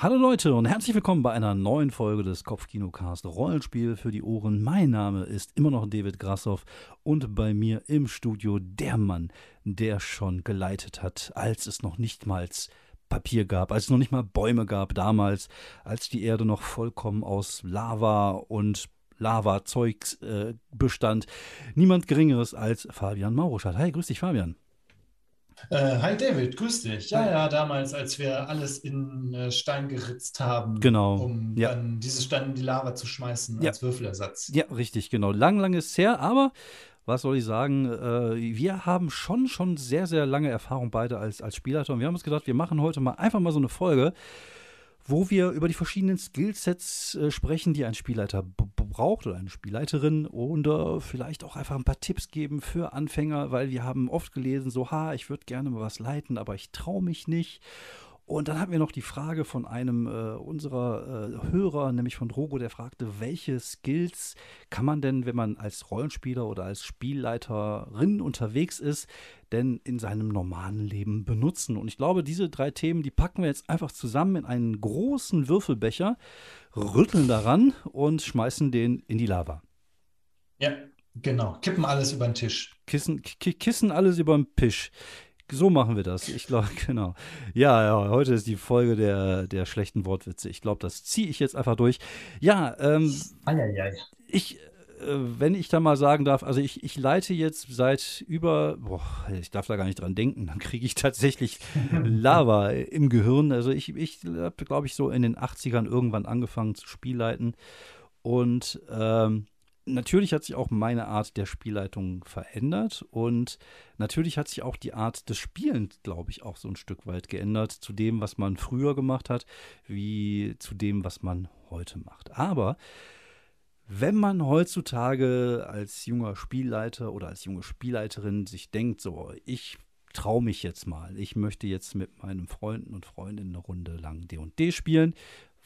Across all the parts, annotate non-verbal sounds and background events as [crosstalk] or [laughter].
Hallo Leute und herzlich willkommen bei einer neuen Folge des Kopfkinocast Rollenspiel für die Ohren. Mein Name ist immer noch David Grassoff und bei mir im Studio der Mann, der schon geleitet hat, als es noch nicht mal Papier gab, als es noch nicht mal Bäume gab damals, als die Erde noch vollkommen aus Lava und Lava-Zeugs äh, bestand. Niemand Geringeres als Fabian Mauruschat. Hi, grüß dich, Fabian. Äh, hi David, grüß dich. Ja, ja, damals, als wir alles in äh, Stein geritzt haben, genau. um ja. dann diese Steine in die Lava zu schmeißen ja. als Würfelersatz. Ja, richtig, genau. Lang, lang ist her, aber was soll ich sagen, äh, wir haben schon, schon sehr, sehr lange Erfahrung beide als, als Spielleiter und wir haben uns gedacht, wir machen heute mal einfach mal so eine Folge, wo wir über die verschiedenen Skillsets äh, sprechen, die ein Spielleiter braucht oder eine Spielleiterin und äh, vielleicht auch einfach ein paar Tipps geben für Anfänger, weil wir haben oft gelesen, so, ha, ich würde gerne mal was leiten, aber ich traue mich nicht. Und dann hatten wir noch die Frage von einem äh, unserer äh, Hörer, nämlich von Drogo, der fragte, welche Skills kann man denn, wenn man als Rollenspieler oder als Spielleiterin unterwegs ist, denn in seinem normalen Leben benutzen? Und ich glaube, diese drei Themen, die packen wir jetzt einfach zusammen in einen großen Würfelbecher, rütteln daran und schmeißen den in die Lava. Ja, genau. Kippen alles über den Tisch. Kissen, kissen alles über den Tisch. So machen wir das. Ich glaube, [laughs] genau. Ja, ja, heute ist die Folge der, der schlechten Wortwitze. Ich glaube, das ziehe ich jetzt einfach durch. Ja, ähm, Eieiei. ich, äh, wenn ich da mal sagen darf, also ich, ich leite jetzt seit über, boah, ich darf da gar nicht dran denken, dann kriege ich tatsächlich [laughs] Lava im Gehirn. Also ich, ich habe, glaube ich, so in den 80ern irgendwann angefangen zu Spielleiten. Und ähm, natürlich hat sich auch meine Art der Spielleitung verändert und natürlich hat sich auch die Art des Spielens, glaube ich, auch so ein Stück weit geändert zu dem, was man früher gemacht hat, wie zu dem, was man heute macht. Aber wenn man heutzutage als junger Spielleiter oder als junge Spielleiterin sich denkt, so, ich traue mich jetzt mal, ich möchte jetzt mit meinen Freunden und Freundinnen eine Runde lang D&D spielen,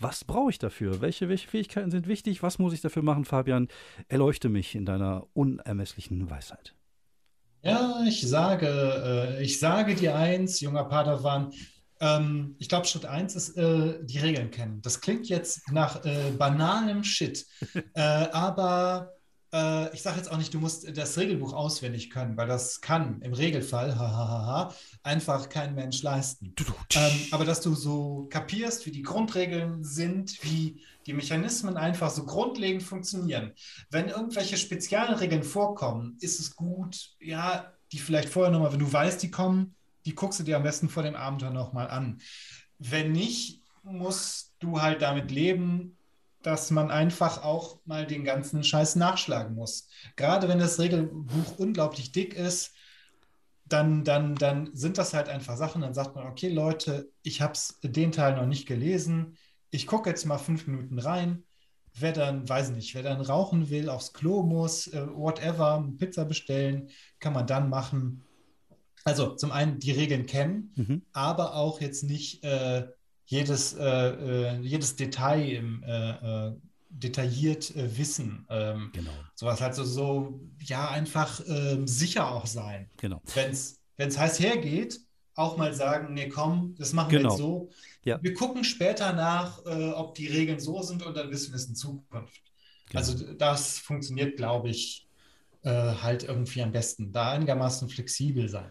was brauche ich dafür? Welche, welche Fähigkeiten sind wichtig? Was muss ich dafür machen, Fabian? Erleuchte mich in deiner unermesslichen Weisheit. Ja, ich sage, äh, ich sage dir eins, junger Padawan. Ähm, ich glaube, Schritt eins ist äh, die Regeln kennen. Das klingt jetzt nach äh, banalem Shit, [laughs] äh, aber äh, ich sage jetzt auch nicht, du musst das Regelbuch auswendig können, weil das kann im Regelfall hahaha, einfach kein Mensch leisten. Ähm, aber dass du so kapierst, wie die Grundregeln sind, wie die Mechanismen einfach so grundlegend funktionieren. Wenn irgendwelche Spezialregeln vorkommen, ist es gut, ja, die vielleicht vorher nochmal, wenn du weißt, die kommen, die guckst du dir am besten vor dem Abenteuer nochmal an. Wenn nicht, musst du halt damit leben, dass man einfach auch mal den ganzen Scheiß nachschlagen muss. Gerade wenn das Regelbuch unglaublich dick ist, dann, dann, dann sind das halt einfach Sachen. Dann sagt man, okay, Leute, ich habe den Teil noch nicht gelesen. Ich gucke jetzt mal fünf Minuten rein. Wer dann, weiß nicht, wer dann rauchen will, aufs Klo muss, äh, whatever, Pizza bestellen, kann man dann machen. Also zum einen die Regeln kennen, mhm. aber auch jetzt nicht äh, jedes, äh, äh, jedes Detail im, äh, äh detailliert äh, wissen. Ähm, genau. Sowas halt so, so ja, einfach ähm, sicher auch sein. Genau. Wenn es heiß hergeht, auch mal sagen, nee, komm, das machen genau. wir jetzt so. Ja. Wir gucken später nach, äh, ob die Regeln so sind und dann wissen wir es in Zukunft. Genau. Also das funktioniert, glaube ich, äh, halt irgendwie am besten. Da einigermaßen flexibel sein.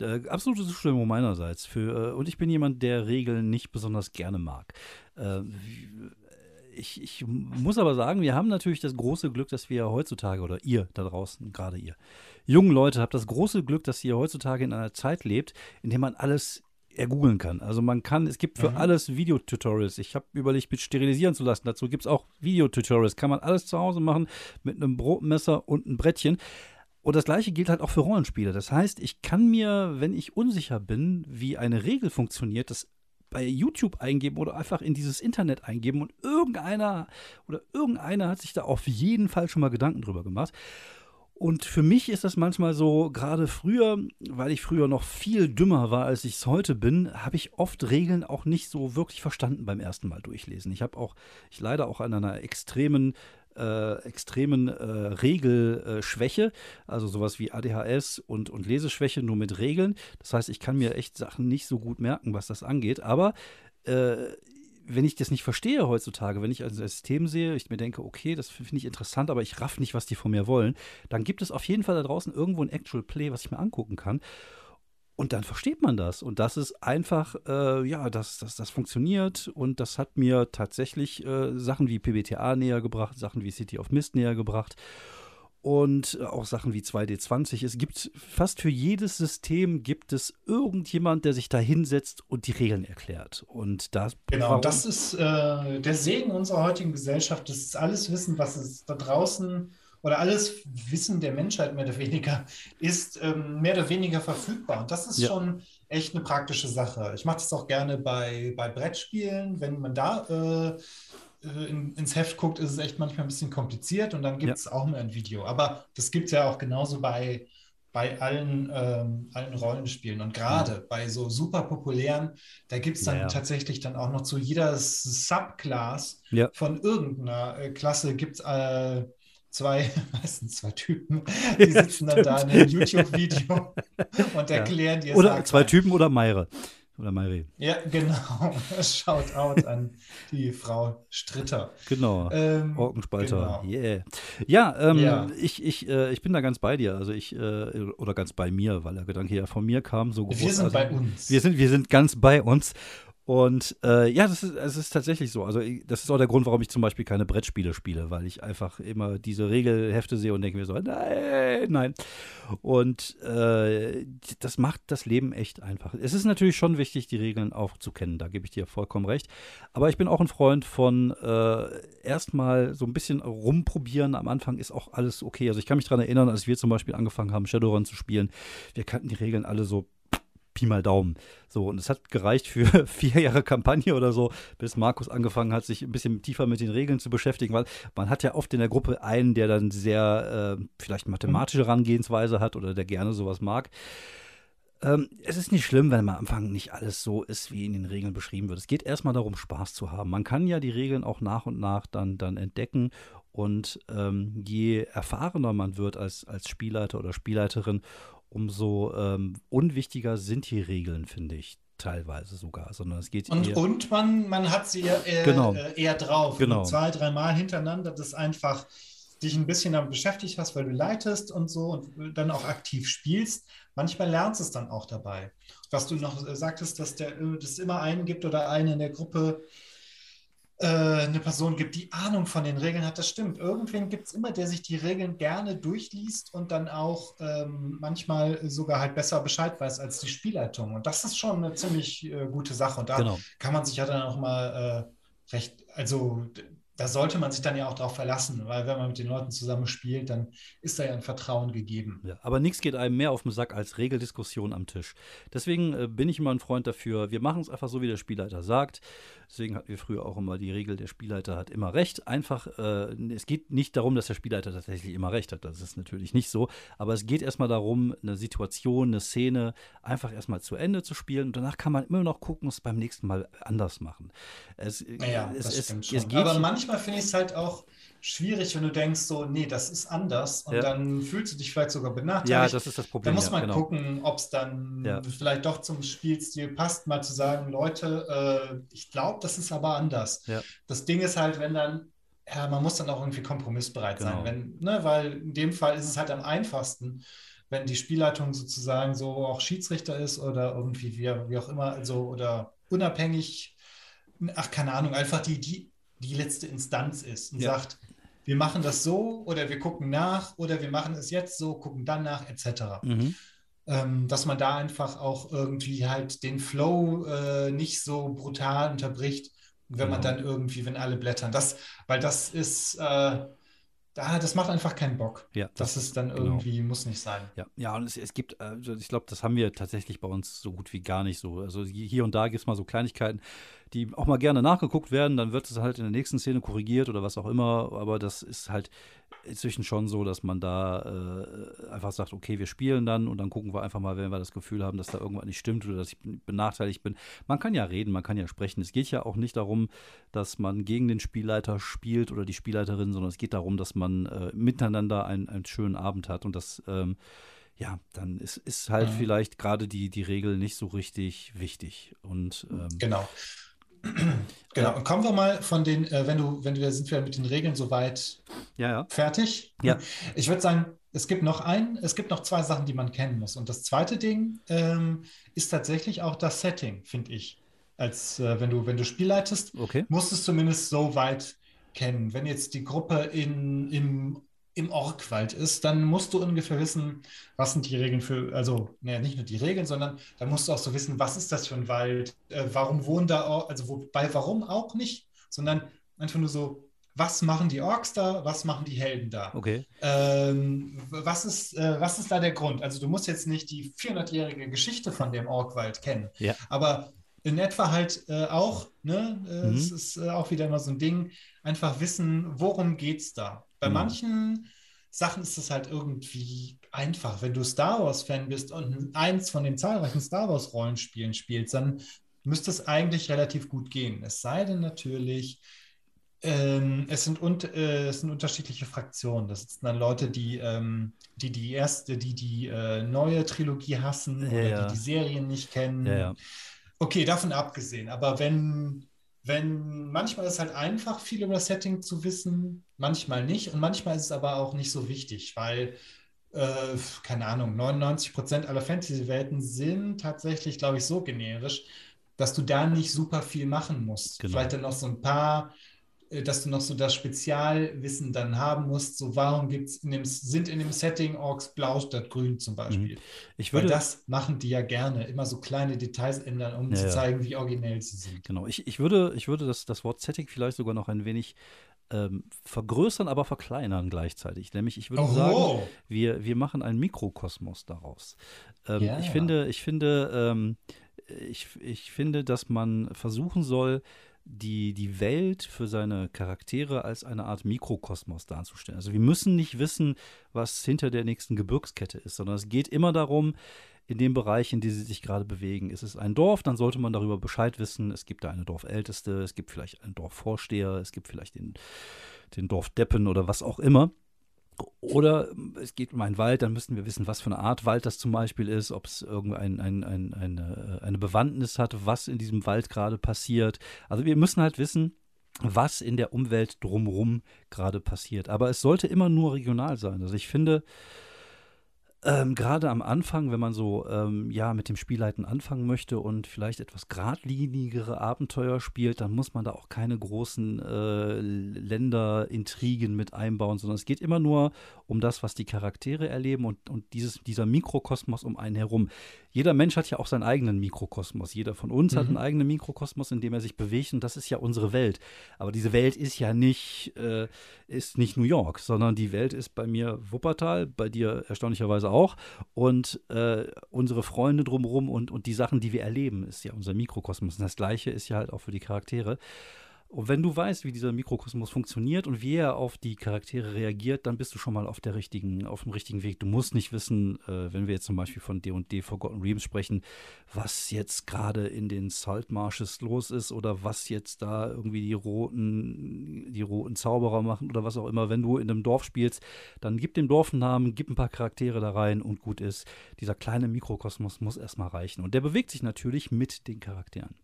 Äh, absolute Zustimmung meinerseits. Für, äh, und ich bin jemand, der Regeln nicht besonders gerne mag. Äh, ich, ich, muss aber sagen, wir haben natürlich das große Glück, dass wir heutzutage, oder ihr da draußen, gerade ihr, jungen Leute, habt das große Glück, dass ihr heutzutage in einer Zeit lebt, in der man alles ergoogeln kann. Also man kann, es gibt für mhm. alles Videotutorials. Ich habe überlegt, mit sterilisieren zu lassen. Dazu gibt es auch Videotutorials. Kann man alles zu Hause machen mit einem Brotmesser und einem Brettchen. Und das gleiche gilt halt auch für Rollenspiele. Das heißt, ich kann mir, wenn ich unsicher bin, wie eine Regel funktioniert, das bei YouTube eingeben oder einfach in dieses Internet eingeben und irgendeiner oder irgendeiner hat sich da auf jeden Fall schon mal Gedanken drüber gemacht. Und für mich ist das manchmal so, gerade früher, weil ich früher noch viel dümmer war, als ich es heute bin, habe ich oft Regeln auch nicht so wirklich verstanden beim ersten Mal durchlesen. Ich habe auch, ich leide auch an einer extremen äh, extremen äh, Regelschwäche, also sowas wie ADHS und, und Leseschwäche nur mit Regeln. Das heißt, ich kann mir echt Sachen nicht so gut merken, was das angeht. Aber äh, wenn ich das nicht verstehe heutzutage, wenn ich also ein System sehe, ich mir denke, okay, das finde ich interessant, aber ich raff nicht, was die von mir wollen, dann gibt es auf jeden Fall da draußen irgendwo ein Actual Play, was ich mir angucken kann. Und dann versteht man das. Und das ist einfach, äh, ja, das, das, das funktioniert. Und das hat mir tatsächlich äh, Sachen wie PBTA näher gebracht, Sachen wie City of Mist näher gebracht und auch Sachen wie 2D20. Es gibt fast für jedes System gibt es irgendjemand, der sich da hinsetzt und die Regeln erklärt. Und das genau, warum? das ist äh, der Segen unserer heutigen Gesellschaft. Das ist alles Wissen, was es da draußen oder alles Wissen der Menschheit mehr oder weniger ist ähm, mehr oder weniger verfügbar. Und das ist ja. schon echt eine praktische Sache. Ich mache das auch gerne bei, bei Brettspielen, wenn man da äh, äh, in, ins Heft guckt, ist es echt manchmal ein bisschen kompliziert und dann gibt es ja. auch nur ein Video. Aber das gibt es ja auch genauso bei, bei allen, ähm, allen Rollenspielen. Und gerade mhm. bei so super populären, da gibt es dann ja, ja. tatsächlich dann auch noch zu jeder Subclass von irgendeiner äh, Klasse gibt es äh, zwei, [laughs] meistens zwei Typen, [laughs] die sitzen dann da in einem YouTube-Video [laughs] und erklären dir Oder zwei Typen oder Meire. Oder Mayri. Ja, genau. [laughs] Shout out an die Frau Stritter. Genau. Ähm, Orkenspalter. Genau. Yeah. Ja, ähm, ja. ich, ich, äh, ich bin da ganz bei dir. Also ich, äh, oder ganz bei mir, weil der Gedanke ja von mir kam. So wir sind bei uns. Wir sind, wir sind ganz bei uns. Und äh, ja, das ist, es ist tatsächlich so. Also, das ist auch der Grund, warum ich zum Beispiel keine Brettspiele spiele, weil ich einfach immer diese Regelhefte sehe und denke mir so, nein, nein. Und äh, das macht das Leben echt einfach. Es ist natürlich schon wichtig, die Regeln auch zu kennen, da gebe ich dir vollkommen recht. Aber ich bin auch ein Freund von äh, erstmal so ein bisschen rumprobieren. Am Anfang ist auch alles okay. Also, ich kann mich daran erinnern, als wir zum Beispiel angefangen haben, Shadowrun zu spielen, wir kannten die Regeln alle so Pi mal Daumen. So, und es hat gereicht für [laughs] vier Jahre Kampagne oder so, bis Markus angefangen hat, sich ein bisschen tiefer mit den Regeln zu beschäftigen, weil man hat ja oft in der Gruppe einen, der dann sehr äh, vielleicht mathematische Herangehensweise hat oder der gerne sowas mag. Ähm, es ist nicht schlimm, wenn am Anfang nicht alles so ist, wie in den Regeln beschrieben wird. Es geht erstmal darum, Spaß zu haben. Man kann ja die Regeln auch nach und nach dann, dann entdecken und ähm, je erfahrener man wird als, als Spielleiter oder Spielleiterin, umso ähm, unwichtiger sind die Regeln, finde ich teilweise sogar, sondern es geht und, eher, und man, man hat sie ja eher, genau. Äh, eher drauf. Genau. Zwei, dreimal hintereinander, das einfach dich ein bisschen damit beschäftigt hast, weil du leitest und so und dann auch aktiv spielst. Manchmal lernst du es dann auch dabei. Was du noch äh, sagtest, dass der, äh, es immer einen gibt oder eine in der Gruppe, äh, eine Person gibt, die Ahnung von den Regeln hat, das stimmt. Irgendwen gibt es immer, der sich die Regeln gerne durchliest und dann auch ähm, manchmal sogar halt besser Bescheid weiß als die Spielleitung. Und das ist schon eine ziemlich äh, gute Sache. Und da genau. kann man sich ja dann auch mal äh, recht, also da sollte man sich dann ja auch darauf verlassen, weil wenn man mit den Leuten zusammen spielt, dann ist da ja ein Vertrauen gegeben. Ja, aber nichts geht einem mehr auf den Sack als Regeldiskussion am Tisch. Deswegen äh, bin ich immer ein Freund dafür, wir machen es einfach so, wie der Spielleiter sagt. Deswegen hatten wir früher auch immer die Regel, der Spielleiter hat immer recht. Einfach, äh, es geht nicht darum, dass der Spielleiter tatsächlich immer recht hat. Das ist natürlich nicht so. Aber es geht erstmal darum, eine Situation, eine Szene einfach erstmal zu Ende zu spielen. Und danach kann man immer noch gucken, es beim nächsten Mal anders machen. Es, ja, es, das es, es, Aber manchmal finde ich es halt auch schwierig, wenn du denkst, so, nee, das ist anders und ja. dann fühlst du dich vielleicht sogar benachteiligt. Ja, das ist das Problem. Da muss man ja, genau. gucken, ob es dann ja. vielleicht doch zum Spielstil passt, mal zu sagen, Leute, äh, ich glaube, das ist aber anders. Das Ding ist halt, wenn dann, ja, man muss dann auch irgendwie kompromissbereit genau. sein, wenn, ne, weil in dem Fall ist es halt am einfachsten, wenn die Spielleitung sozusagen so auch Schiedsrichter ist oder irgendwie wie, wie auch immer, also oder unabhängig, ach, keine Ahnung, einfach die, die die letzte Instanz ist und ja. sagt, wir machen das so oder wir gucken nach oder wir machen es jetzt so, gucken dann nach, etc. Mhm. Ähm, dass man da einfach auch irgendwie halt den Flow äh, nicht so brutal unterbricht, wenn genau. man dann irgendwie, wenn alle blättern. Das, weil das ist, äh, da, das macht einfach keinen Bock. Ja, das, das ist dann genau. irgendwie, genau. muss nicht sein. Ja, ja und es, es gibt, also ich glaube, das haben wir tatsächlich bei uns so gut wie gar nicht so. Also hier und da gibt es mal so Kleinigkeiten, die auch mal gerne nachgeguckt werden, dann wird es halt in der nächsten Szene korrigiert oder was auch immer, aber das ist halt inzwischen schon so, dass man da äh, einfach sagt, okay, wir spielen dann und dann gucken wir einfach mal, wenn wir das Gefühl haben, dass da irgendwas nicht stimmt oder dass ich benachteiligt bin. Man kann ja reden, man kann ja sprechen. Es geht ja auch nicht darum, dass man gegen den Spielleiter spielt oder die Spielleiterin, sondern es geht darum, dass man äh, miteinander einen, einen schönen Abend hat und das ähm, ja, dann ist, ist halt mhm. vielleicht gerade die, die Regel nicht so richtig wichtig. Und ähm, genau. Genau, und kommen wir mal von den, äh, wenn du, wenn du, sind wir mit den Regeln soweit ja, ja. fertig? Ja. Ich würde sagen, es gibt noch ein, es gibt noch zwei Sachen, die man kennen muss. Und das zweite Ding ähm, ist tatsächlich auch das Setting, finde ich. Als äh, wenn du, wenn du Spiel leitest, okay. musst du es zumindest so weit kennen. Wenn jetzt die Gruppe in, im im Orkwald ist, dann musst du ungefähr wissen, was sind die Regeln für, also naja, nicht nur die Regeln, sondern da musst du auch so wissen, was ist das für ein Wald, äh, warum wohnen da, also wobei warum auch nicht, sondern einfach nur so, was machen die Orks da, was machen die Helden da? Okay. Ähm, was, ist, äh, was ist da der Grund? Also du musst jetzt nicht die 400-jährige Geschichte von dem Orkwald kennen, ja. aber in etwa halt äh, auch, ne, äh, mhm. es ist äh, auch wieder immer so ein Ding, einfach wissen, worum geht es da? Bei mhm. manchen Sachen ist es halt irgendwie einfach. Wenn du Star Wars-Fan bist und eins von den zahlreichen Star Wars-Rollenspielen spielst, dann müsste es eigentlich relativ gut gehen. Es sei denn natürlich, ähm, es, sind un äh, es sind unterschiedliche Fraktionen. Das sind dann Leute, die ähm, die, die erste, die die äh, neue Trilogie hassen ja, oder ja. die die Serien nicht kennen. Ja, okay, davon abgesehen. Aber wenn wenn manchmal ist es halt einfach, viel über das Setting zu wissen, manchmal nicht. Und manchmal ist es aber auch nicht so wichtig, weil, äh, keine Ahnung, 99 Prozent aller Fantasy-Welten sind tatsächlich, glaube ich, so generisch, dass du da nicht super viel machen musst. Genau. Vielleicht dann noch so ein paar dass du noch so das Spezialwissen dann haben musst, so warum gibt's in dem, sind in dem Setting Orks blau statt grün zum Beispiel. Mhm. Ich würde, Weil das machen die ja gerne, immer so kleine Details ändern, um Ja, zu zeigen, wie originell sie sind. Genau, ich, ich würde, ich würde das, das Wort Setting vielleicht sogar noch ein wenig ähm, vergrößern, aber verkleinern gleichzeitig. Nämlich, ich würde sagen, Oh, wir, wir machen einen Mikrokosmos daraus. Ähm, Ja. Ich finde, ich finde, ähm, ich, ich finde, dass man versuchen soll, die, die Welt für seine Charaktere als eine Art Mikrokosmos darzustellen. Also wir müssen nicht wissen, was hinter der nächsten Gebirgskette ist, sondern es geht immer darum, in dem Bereich, in dem sie sich gerade bewegen. Ist es ein Dorf, dann sollte man darüber Bescheid wissen. Es gibt da eine Dorfälteste, es gibt vielleicht einen Dorfvorsteher, es gibt vielleicht den, den Dorfdeppen oder was auch immer. Oder es geht um einen Wald, dann müssen wir wissen, was für eine Art Wald das zum Beispiel ist, ob es irgendeine ein, ein, eine, eine Bewandtnis hat, was in diesem Wald gerade passiert. Also wir müssen halt wissen, was in der Umwelt drumherum gerade passiert. Aber es sollte immer nur regional sein. Also ich finde, ähm, gerade am Anfang, wenn man so ähm, ja mit dem Spielleiten anfangen möchte und vielleicht etwas geradlinigere Abenteuer spielt, dann muss man da auch keine großen äh, Länderintrigen mit einbauen, sondern es geht immer nur um das, was die Charaktere erleben und, und dieses, dieser Mikrokosmos um einen herum. Jeder Mensch hat ja auch seinen eigenen Mikrokosmos. Jeder von uns hat Mhm. einen eigenen Mikrokosmos, in dem er sich bewegt und das ist ja unsere Welt. Aber diese Welt ist ja nicht, äh, ist nicht New York, sondern die Welt ist bei mir Wuppertal, bei dir erstaunlicherweise auch. Und äh, unsere Freunde drumherum und, und die Sachen, die wir erleben, ist ja unser Mikrokosmos. Und das Gleiche ist ja halt auch für die Charaktere. Und wenn du weißt, wie dieser Mikrokosmos funktioniert und wie er auf die Charaktere reagiert, dann bist du schon mal auf, der richtigen, auf dem richtigen Weg. Du musst nicht wissen, äh, wenn wir jetzt zum Beispiel von D&D Forgotten Realms sprechen, was jetzt gerade in den Salt Marshes los ist oder was jetzt da irgendwie die roten, die roten Zauberer machen oder was auch immer. Wenn du in einem Dorf spielst, dann gib dem Dorf einen Namen, gib ein paar Charaktere da rein und gut ist. Dieser kleine Mikrokosmos muss erstmal reichen. Und der bewegt sich natürlich mit den Charakteren.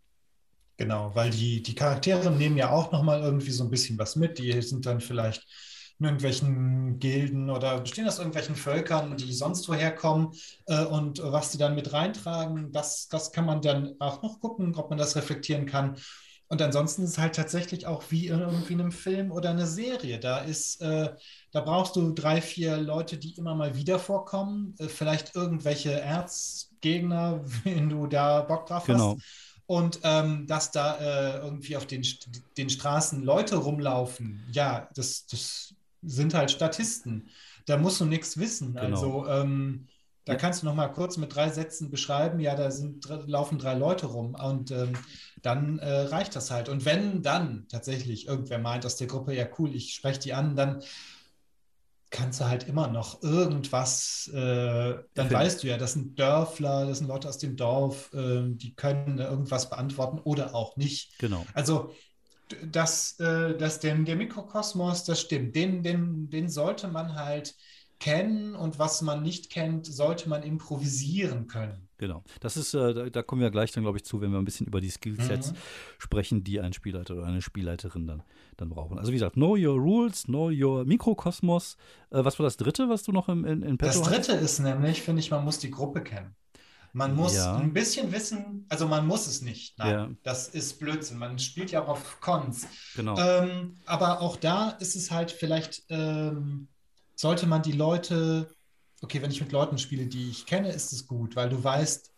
Genau, weil die, die Charaktere nehmen ja auch nochmal irgendwie so ein bisschen was mit. Die sind dann vielleicht in irgendwelchen Gilden oder bestehen aus irgendwelchen Völkern, die sonst woher kommen. Äh, und was die dann mit reintragen, das, das kann man dann auch noch gucken, ob man das reflektieren kann. Und ansonsten ist es halt tatsächlich auch wie in irgendwie einem Film oder eine Serie. Da ist, äh, da brauchst du drei, vier Leute, die immer mal wieder vorkommen. Äh, vielleicht irgendwelche Erzgegner, [laughs] wenn du da Bock drauf Genau. hast. Und ähm, dass da äh, irgendwie auf den, den Straßen Leute rumlaufen, ja, das, das sind halt Statisten. Da musst du nichts wissen. Genau. Also ähm, da Ja. kannst du noch mal kurz mit drei Sätzen beschreiben, ja, da sind, laufen drei Leute rum und ähm, dann äh, reicht das halt. Und wenn dann tatsächlich irgendwer meint aus der Gruppe, ja cool, ich spreche die an, dann kannst du halt immer noch irgendwas, äh, dann weißt du ja, das sind Dörfler, das sind Leute aus dem Dorf, ähm, die können äh, irgendwas beantworten oder auch nicht. Genau. Also d- das, äh, das, den, der Mikrokosmos, das stimmt, den, den, den sollte man halt kennen und was man nicht kennt, sollte man improvisieren können. Genau. Das ist, äh, da, da, kommen wir gleich dann, glaube ich, zu, wenn wir ein bisschen über die Skillsets mhm. sprechen, die ein Spielleiter oder eine Spielleiterin dann, dann brauchen. Also wie gesagt, know your rules, know your Mikrokosmos. Äh, was war das dritte, was du noch im, in, in Petto Das dritte hast? ist nämlich, finde ich, man muss die Gruppe kennen. Man muss ja. ein bisschen wissen, also man muss es nicht. Nein, ja. das ist Blödsinn. Man spielt ja auch auf Cons. Genau. Ähm, aber auch da ist es halt vielleicht, ähm, sollte man die Leute, okay, wenn ich mit Leuten spiele, die ich kenne, ist es gut, weil du weißt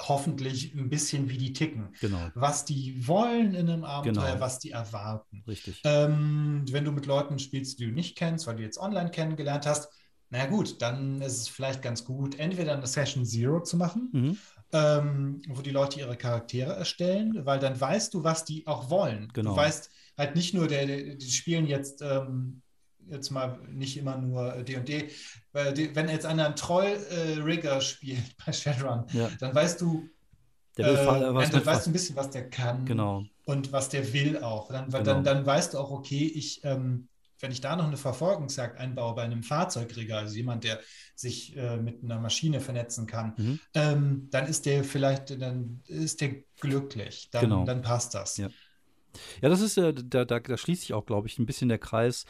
hoffentlich ein bisschen, wie die ticken. Genau. Was die wollen in einem Abenteuer, genau. was die erwarten. Richtig. Ähm, wenn du mit Leuten spielst, die du nicht kennst, weil du jetzt online kennengelernt hast, na gut, dann ist es vielleicht ganz gut, entweder eine Session Zero zu machen, mhm. ähm, wo die Leute ihre Charaktere erstellen, weil dann weißt du, was die auch wollen. Genau. Du weißt halt nicht nur, der, die spielen jetzt jetzt mal nicht immer nur D&D, weil wenn jetzt einer einen Troll-Rigger äh, [laughs] spielt bei Shadowrun, ja. dann weißt du, äh, was dann weißt du ein bisschen, was der kann genau. und was der will auch. Dann, genau. dann, dann weißt du auch, okay, ich, ähm, wenn ich da noch eine Verfolgungsjagd einbaue bei einem Fahrzeugrigger, also jemand, der sich äh, mit einer Maschine vernetzen kann, mhm. ähm, dann ist der vielleicht, dann ist der glücklich, dann, genau. dann passt das. Ja. Ja, das ist ja, da, da, da schließt sich auch, glaube ich, ein bisschen der Kreis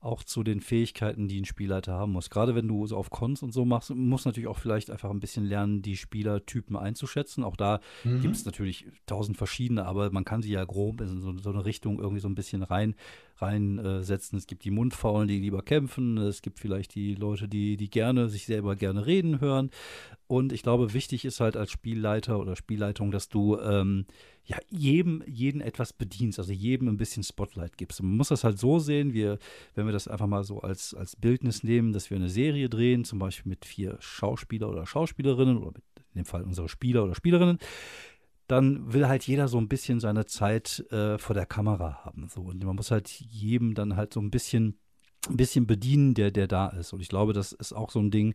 auch zu den Fähigkeiten, die ein Spielleiter haben muss. Gerade wenn du so auf Cons und so machst, muss natürlich auch vielleicht einfach ein bisschen lernen, die Spielertypen einzuschätzen. Auch da mhm. gibt es natürlich tausend verschiedene, aber man kann sie ja grob in so, so eine Richtung irgendwie so ein bisschen rein reinsetzen. Es gibt die Mundfaulen, die lieber kämpfen. Es gibt vielleicht die Leute, die, die gerne sich selber gerne reden hören. Und ich glaube, wichtig ist halt als Spielleiter oder Spielleitung, dass du ähm, ja jedem jeden etwas bedienst, also jedem ein bisschen Spotlight gibst. man muss das halt so sehen, wir, wenn wir das einfach mal so als, als Bildnis nehmen, dass wir eine Serie drehen, zum Beispiel mit vier Schauspieler oder Schauspielerinnen oder mit, in dem Fall unsere Spieler oder Spielerinnen, dann will halt jeder so ein bisschen seine Zeit äh, vor der Kamera haben. So. Und man muss halt jedem dann halt so ein bisschen, ein bisschen bedienen, der, der da ist. Und ich glaube, das ist auch so ein Ding,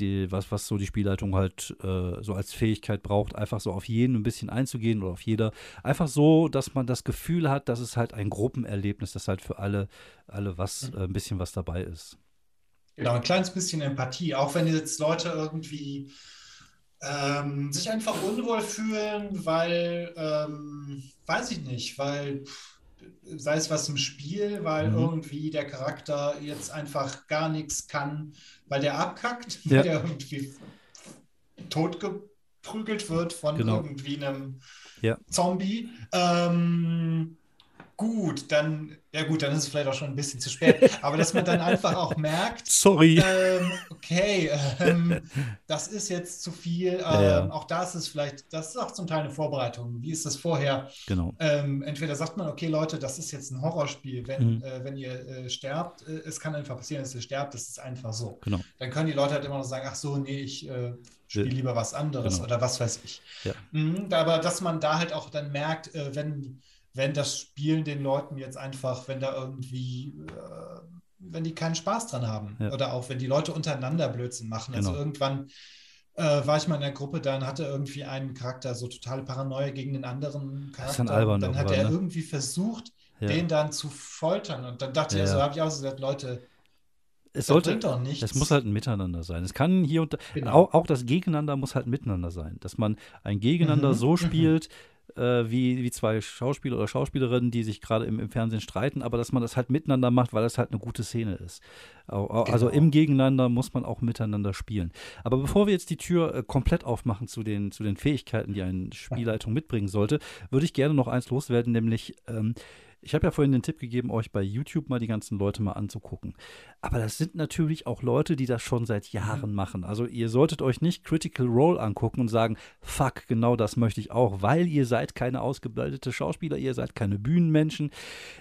die, was, was so die Spielleitung halt äh, so als Fähigkeit braucht, einfach so auf jeden ein bisschen einzugehen oder auf jeder. Einfach so, dass man das Gefühl hat, dass es halt ein Gruppenerlebnis, dass halt für alle, alle was, mhm. äh, ein bisschen was dabei ist. Genau, ein kleines bisschen Empathie, auch wenn jetzt Leute irgendwie ähm, sich einfach unwohl fühlen, weil, ähm, weiß ich nicht, weil sei es was im Spiel, weil mhm. irgendwie der Charakter jetzt einfach gar nichts kann, weil der abkackt, [laughs] ja. weil der irgendwie totgeprügelt wird von genau. irgendwie einem ja. Zombie. Ähm, gut, dann, ja gut, dann ist es vielleicht auch schon ein bisschen zu spät, aber dass man dann einfach auch [laughs] merkt, sorry, ähm, okay, ähm, das ist jetzt zu viel. Ähm, ja. Auch da ist es vielleicht, das ist auch zum Teil eine Vorbereitung. Wie ist das vorher? Genau. Ähm, entweder sagt man, okay, Leute, das ist jetzt ein Horrorspiel, wenn, mhm. äh, wenn ihr äh, sterbt, äh, es kann einfach passieren, dass ihr sterbt, das ist einfach so. Genau. Dann können die Leute halt immer noch sagen, ach so, nee, ich äh, spiele lieber was anderes genau. oder was weiß ich. Ja. Mhm, aber dass man da halt auch dann merkt, äh, wenn wenn das Spielen den Leuten jetzt einfach, wenn da irgendwie, äh, wenn die keinen Spaß dran haben ja. oder auch wenn die Leute untereinander Blödsinn machen. Also genau. Also irgendwann äh, war ich mal in der Gruppe, dann hatte irgendwie einen Charakter so totale Paranoia gegen den anderen Charakter. Das ist ein albern, dann hat er ne? irgendwie versucht, ja. den dann zu foltern. Und dann dachte ja, ich, so habe ich auch gesagt, Leute, es sollte, doch nichts. Es muss halt ein Miteinander sein. Es kann hier und genau. auch, auch das Gegeneinander muss halt miteinander sein. Dass man ein Gegeneinander mhm. so spielt, äh, wie, wie zwei Schauspieler oder Schauspielerinnen, die sich gerade im, im, Fernsehen streiten, aber dass man das halt miteinander macht, weil das halt eine gute Szene ist. Also genau. im Gegeneinander muss man auch miteinander spielen. Aber bevor wir jetzt die Tür äh, komplett aufmachen zu den, zu den Fähigkeiten, die eine Spielleitung mitbringen sollte, würde ich gerne noch eins loswerden, nämlich ähm, ich habe ja vorhin den Tipp gegeben, euch bei YouTube mal die ganzen Leute mal anzugucken. Aber das sind natürlich auch Leute, die das schon seit Jahren mhm. machen. Also ihr solltet euch nicht Critical Role angucken und sagen, fuck, genau das möchte ich auch, weil ihr seid keine ausgebildete Schauspieler, ihr seid keine Bühnenmenschen,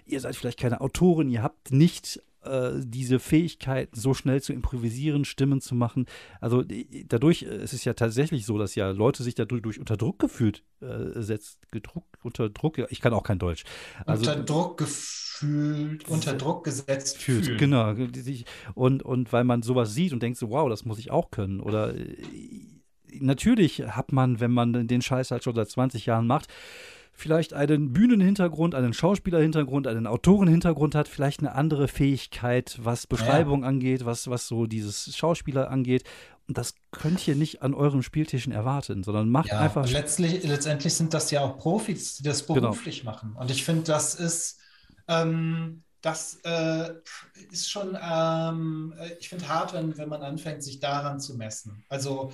ihr seid vielleicht keine Autoren, ihr habt nicht äh, diese Fähigkeit, so schnell zu improvisieren, Stimmen zu machen. Also dadurch äh, es ist es ja tatsächlich so, dass ja Leute sich dadurch unter Druck gefühlt äh, setzt, gedruckt, unter Druck, ich kann auch kein Deutsch. Also, unter Druck gefühlt, unter Druck gesetzt fühlt. fühlt. Genau. Und, und weil man sowas sieht und denkt so, wow, das muss ich auch können. Oder äh, natürlich hat man, wenn man den Scheiß halt schon seit 20 Jahren macht, vielleicht einen Bühnenhintergrund, einen Schauspielerhintergrund, einen Autorenhintergrund hat, vielleicht eine andere Fähigkeit, was Beschreibung ja. angeht, was, was so dieses Schauspieler angeht. Und das könnt ihr nicht an eurem Spieltischen erwarten, sondern macht ja, einfach. Letztlich, letztendlich sind das ja auch Profis, die das genau. beruflich genau. machen. Und ich finde, das ist, ähm, das äh, ist schon, ähm, ich finde hart, wenn, wenn man anfängt, sich daran zu messen. Also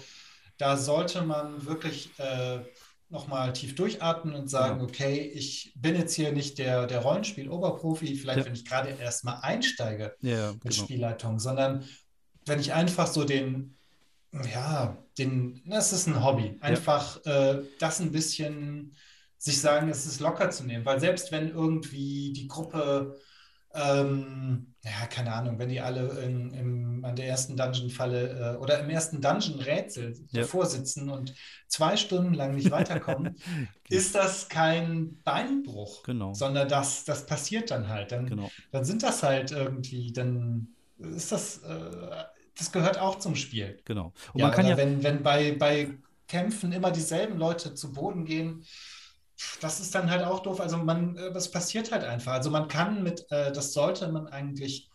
da sollte man wirklich äh, nochmal tief durchatmen und sagen, ja. okay, ich bin jetzt hier nicht der, der Rollenspiel-Oberprofi, vielleicht ja. wenn ich gerade erstmal einsteige ja, mit genau. Spielleitung, sondern wenn ich einfach so den, ja, den, das ist ein Hobby, einfach äh, das ein bisschen sich sagen, es ist locker zu nehmen, weil selbst wenn irgendwie die Gruppe ähm, ja, keine Ahnung, wenn die alle in, im, an der ersten Dungeon-Falle äh, oder im ersten Dungeon-Rätsel ja. davor sitzen und zwei Stunden lang nicht weiterkommen, okay. [laughs] ist das kein Beinbruch, genau. sondern das, das passiert dann halt. Dann, genau. dann sind das halt irgendwie, dann ist das, äh, das gehört auch zum Spiel. Genau. Und ja, man kann ja, wenn, wenn bei, bei Kämpfen immer dieselben Leute zu Boden gehen, das ist dann halt auch doof. Also man, äh, das passiert halt einfach. Also man kann mit, äh, das sollte man eigentlich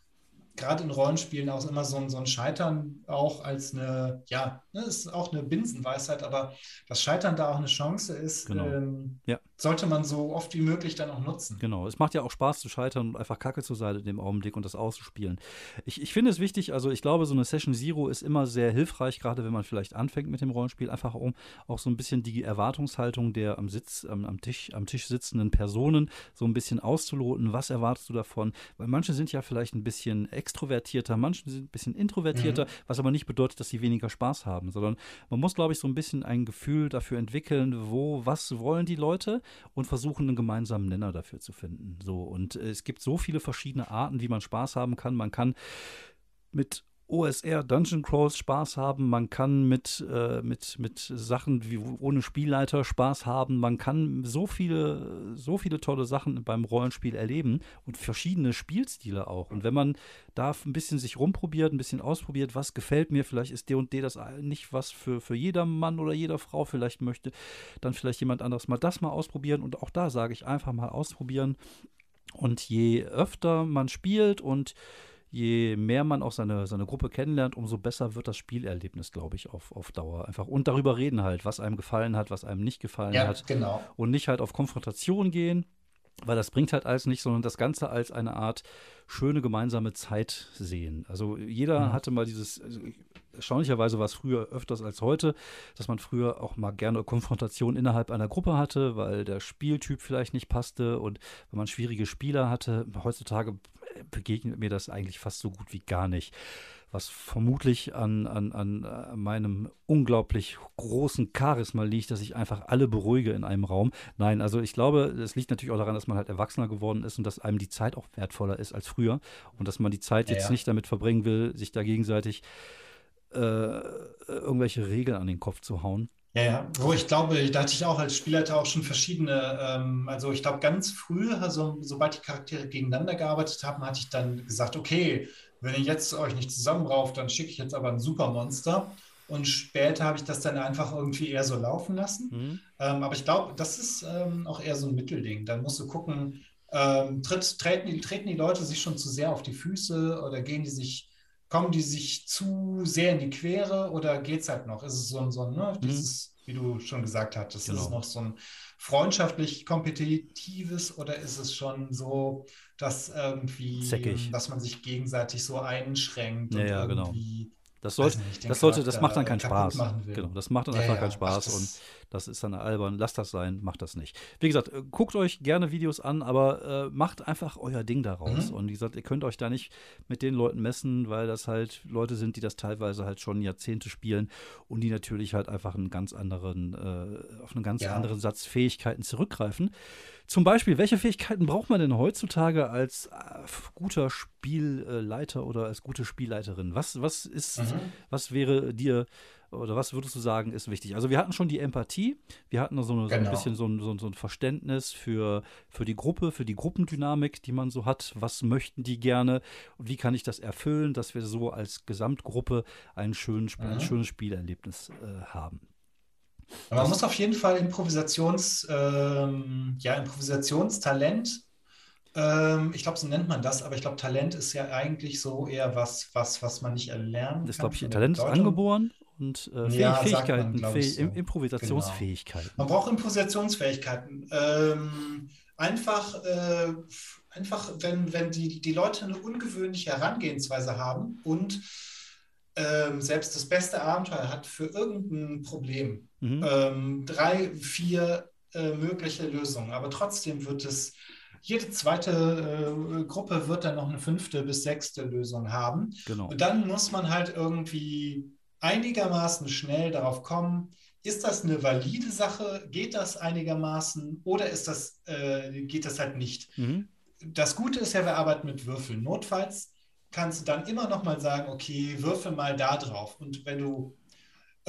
gerade in Rollenspielen auch immer so ein, so ein Scheitern auch als eine, ja, ne, ist auch eine Binsenweisheit, aber das Scheitern da auch eine Chance ist, genau. ähm, ja. Sollte man so oft wie möglich dann auch nutzen. Genau, es macht ja auch Spaß zu scheitern und einfach Kacke zu sein in dem Augenblick und das auszuspielen. Ich, ich finde es wichtig, also ich glaube, so eine Session Zero ist immer sehr hilfreich, gerade wenn man vielleicht anfängt mit dem Rollenspiel, einfach um auch so ein bisschen die Erwartungshaltung der am Sitz, am, am Tisch, am Tisch sitzenden Personen so ein bisschen auszuloten. Was erwartest du davon? Weil manche sind ja vielleicht ein bisschen extrovertierter, manche sind ein bisschen introvertierter, mhm. was aber nicht bedeutet, dass sie weniger Spaß haben, sondern man muss, glaube ich, so ein bisschen ein Gefühl dafür entwickeln, wo, was wollen die Leute und versuchen, einen gemeinsamen Nenner dafür zu finden. So, und es gibt so viele verschiedene Arten, wie man Spaß haben kann. Man kann mit OSR Dungeon Crawls Spaß haben, man kann mit, äh, mit, mit Sachen wie ohne Spielleiter Spaß haben, man kann so viele, so viele tolle Sachen beim Rollenspiel erleben und verschiedene Spielstile auch. Und wenn man da ein bisschen sich rumprobiert, ein bisschen ausprobiert, was gefällt mir, vielleicht ist D und D das nicht was für, für jeder Mann oder jeder Frau, vielleicht möchte dann vielleicht jemand anderes mal das mal ausprobieren und auch da sage ich einfach mal ausprobieren. Und je öfter man spielt und je mehr man auch seine, seine Gruppe kennenlernt, umso besser wird das Spielerlebnis, glaube ich, auf, auf Dauer einfach. Und darüber reden halt, was einem gefallen hat, was einem nicht gefallen ja, hat. Genau. Und nicht halt auf Konfrontation gehen, weil das bringt halt alles nicht, sondern das Ganze als eine Art schöne gemeinsame Zeit sehen. Also jeder mhm. hatte mal dieses, also erstaunlicherweise war es früher öfters als heute, dass man früher auch mal gerne Konfrontation innerhalb einer Gruppe hatte, weil der Spieltyp vielleicht nicht passte und wenn man schwierige Spieler hatte. Heutzutage begegnet mir das eigentlich fast so gut wie gar nicht. Was vermutlich an, an, an äh, meinem unglaublich großen Charisma liegt, dass ich einfach alle beruhige in einem Raum. Nein, also ich glaube, es liegt natürlich auch daran, dass man halt erwachsener geworden ist und dass einem die Zeit auch wertvoller ist als früher und dass man die Zeit jetzt ja. nicht damit verbringen will, sich da gegenseitig äh, irgendwelche Regeln an den Kopf zu hauen. Ja, ja, wo ich glaube, da hatte ich auch als Spielleiter auch schon verschiedene, ähm, also ich glaube ganz früh, also, sobald die Charaktere gegeneinander gearbeitet haben, hatte ich dann gesagt, okay, wenn ihr jetzt euch nicht zusammenrauft, dann schicke ich jetzt aber ein Supermonster. Und später habe ich das dann einfach irgendwie eher so laufen lassen. Mhm. Ähm, aber ich glaube, das ist ähm, auch eher so ein Mittelding. Dann musst du gucken, ähm, tritt, treten, die, treten die Leute sich schon zu sehr auf die Füße oder gehen die sich kommen die sich zu sehr in die Quere oder geht es halt noch? Ist es so ein, so ein ne, mhm. dieses, wie du schon gesagt hattest, genau. ist es noch so ein freundschaftlich kompetitives oder ist es schon so, dass irgendwie, Säckig. dass man sich gegenseitig so einschränkt ja, und ja, genau. Das sollte, nicht, das sollte, das macht dann keinen Spaß. Genau, das macht dann ja, einfach ja, keinen Spaß und das ist dann albern. Lasst das sein, macht das nicht. Wie gesagt, äh, guckt euch gerne Videos an, aber äh, macht einfach euer Ding daraus. Mhm. Und wie gesagt, ihr könnt euch da nicht mit den Leuten messen, weil das halt Leute sind, die das teilweise halt schon Jahrzehnte spielen und die natürlich halt einfach einen ganz anderen, äh, auf einen ganz ja. anderen Satz Fähigkeiten zurückgreifen. Zum Beispiel, welche Fähigkeiten braucht man denn heutzutage als äh, guter Spielleiter oder als gute Spielleiterin? Was, was ist, mhm. was wäre dir oder was würdest du sagen, ist wichtig? Also wir hatten schon die Empathie, wir hatten so, eine, so genau. ein bisschen so ein, so, so ein, Verständnis für, für die Gruppe, für die Gruppendynamik, die man so hat. Was möchten die gerne und wie kann ich das erfüllen, dass wir so als Gesamtgruppe ein, schön, mhm. ein schönes Spielerlebnis äh, haben? Aber man muss auf jeden Fall Improvisations, ähm, ja, Improvisationstalent ähm, ich glaube, so nennt man das, aber ich glaube, Talent ist ja eigentlich so eher was, was, was man nicht erlernen das kann. glaube ich, Talent ist angeboren und äh, Ja, Fähigkeiten, man, Fäh so. Improvisationsfähigkeiten. Man braucht Improvisationsfähigkeiten. Ähm, einfach, äh, einfach, wenn, wenn die, die Leute eine ungewöhnliche Herangehensweise haben und ähm, selbst das beste Abenteuer hat für irgendein Problem Mhm. ähm, drei, vier äh, mögliche Lösungen, aber trotzdem wird es, jede zweite äh, Gruppe wird dann noch eine fünfte bis sechste Lösung haben. Genau. Und dann muss man halt irgendwie einigermaßen schnell darauf kommen, ist das eine valide Sache? Geht das einigermaßen oder ist das, äh, geht das halt nicht? Mhm. Das Gute ist ja, wir arbeiten mit Würfeln. Notfalls kannst du dann immer noch mal sagen, okay, würfel mal da drauf. Und wenn du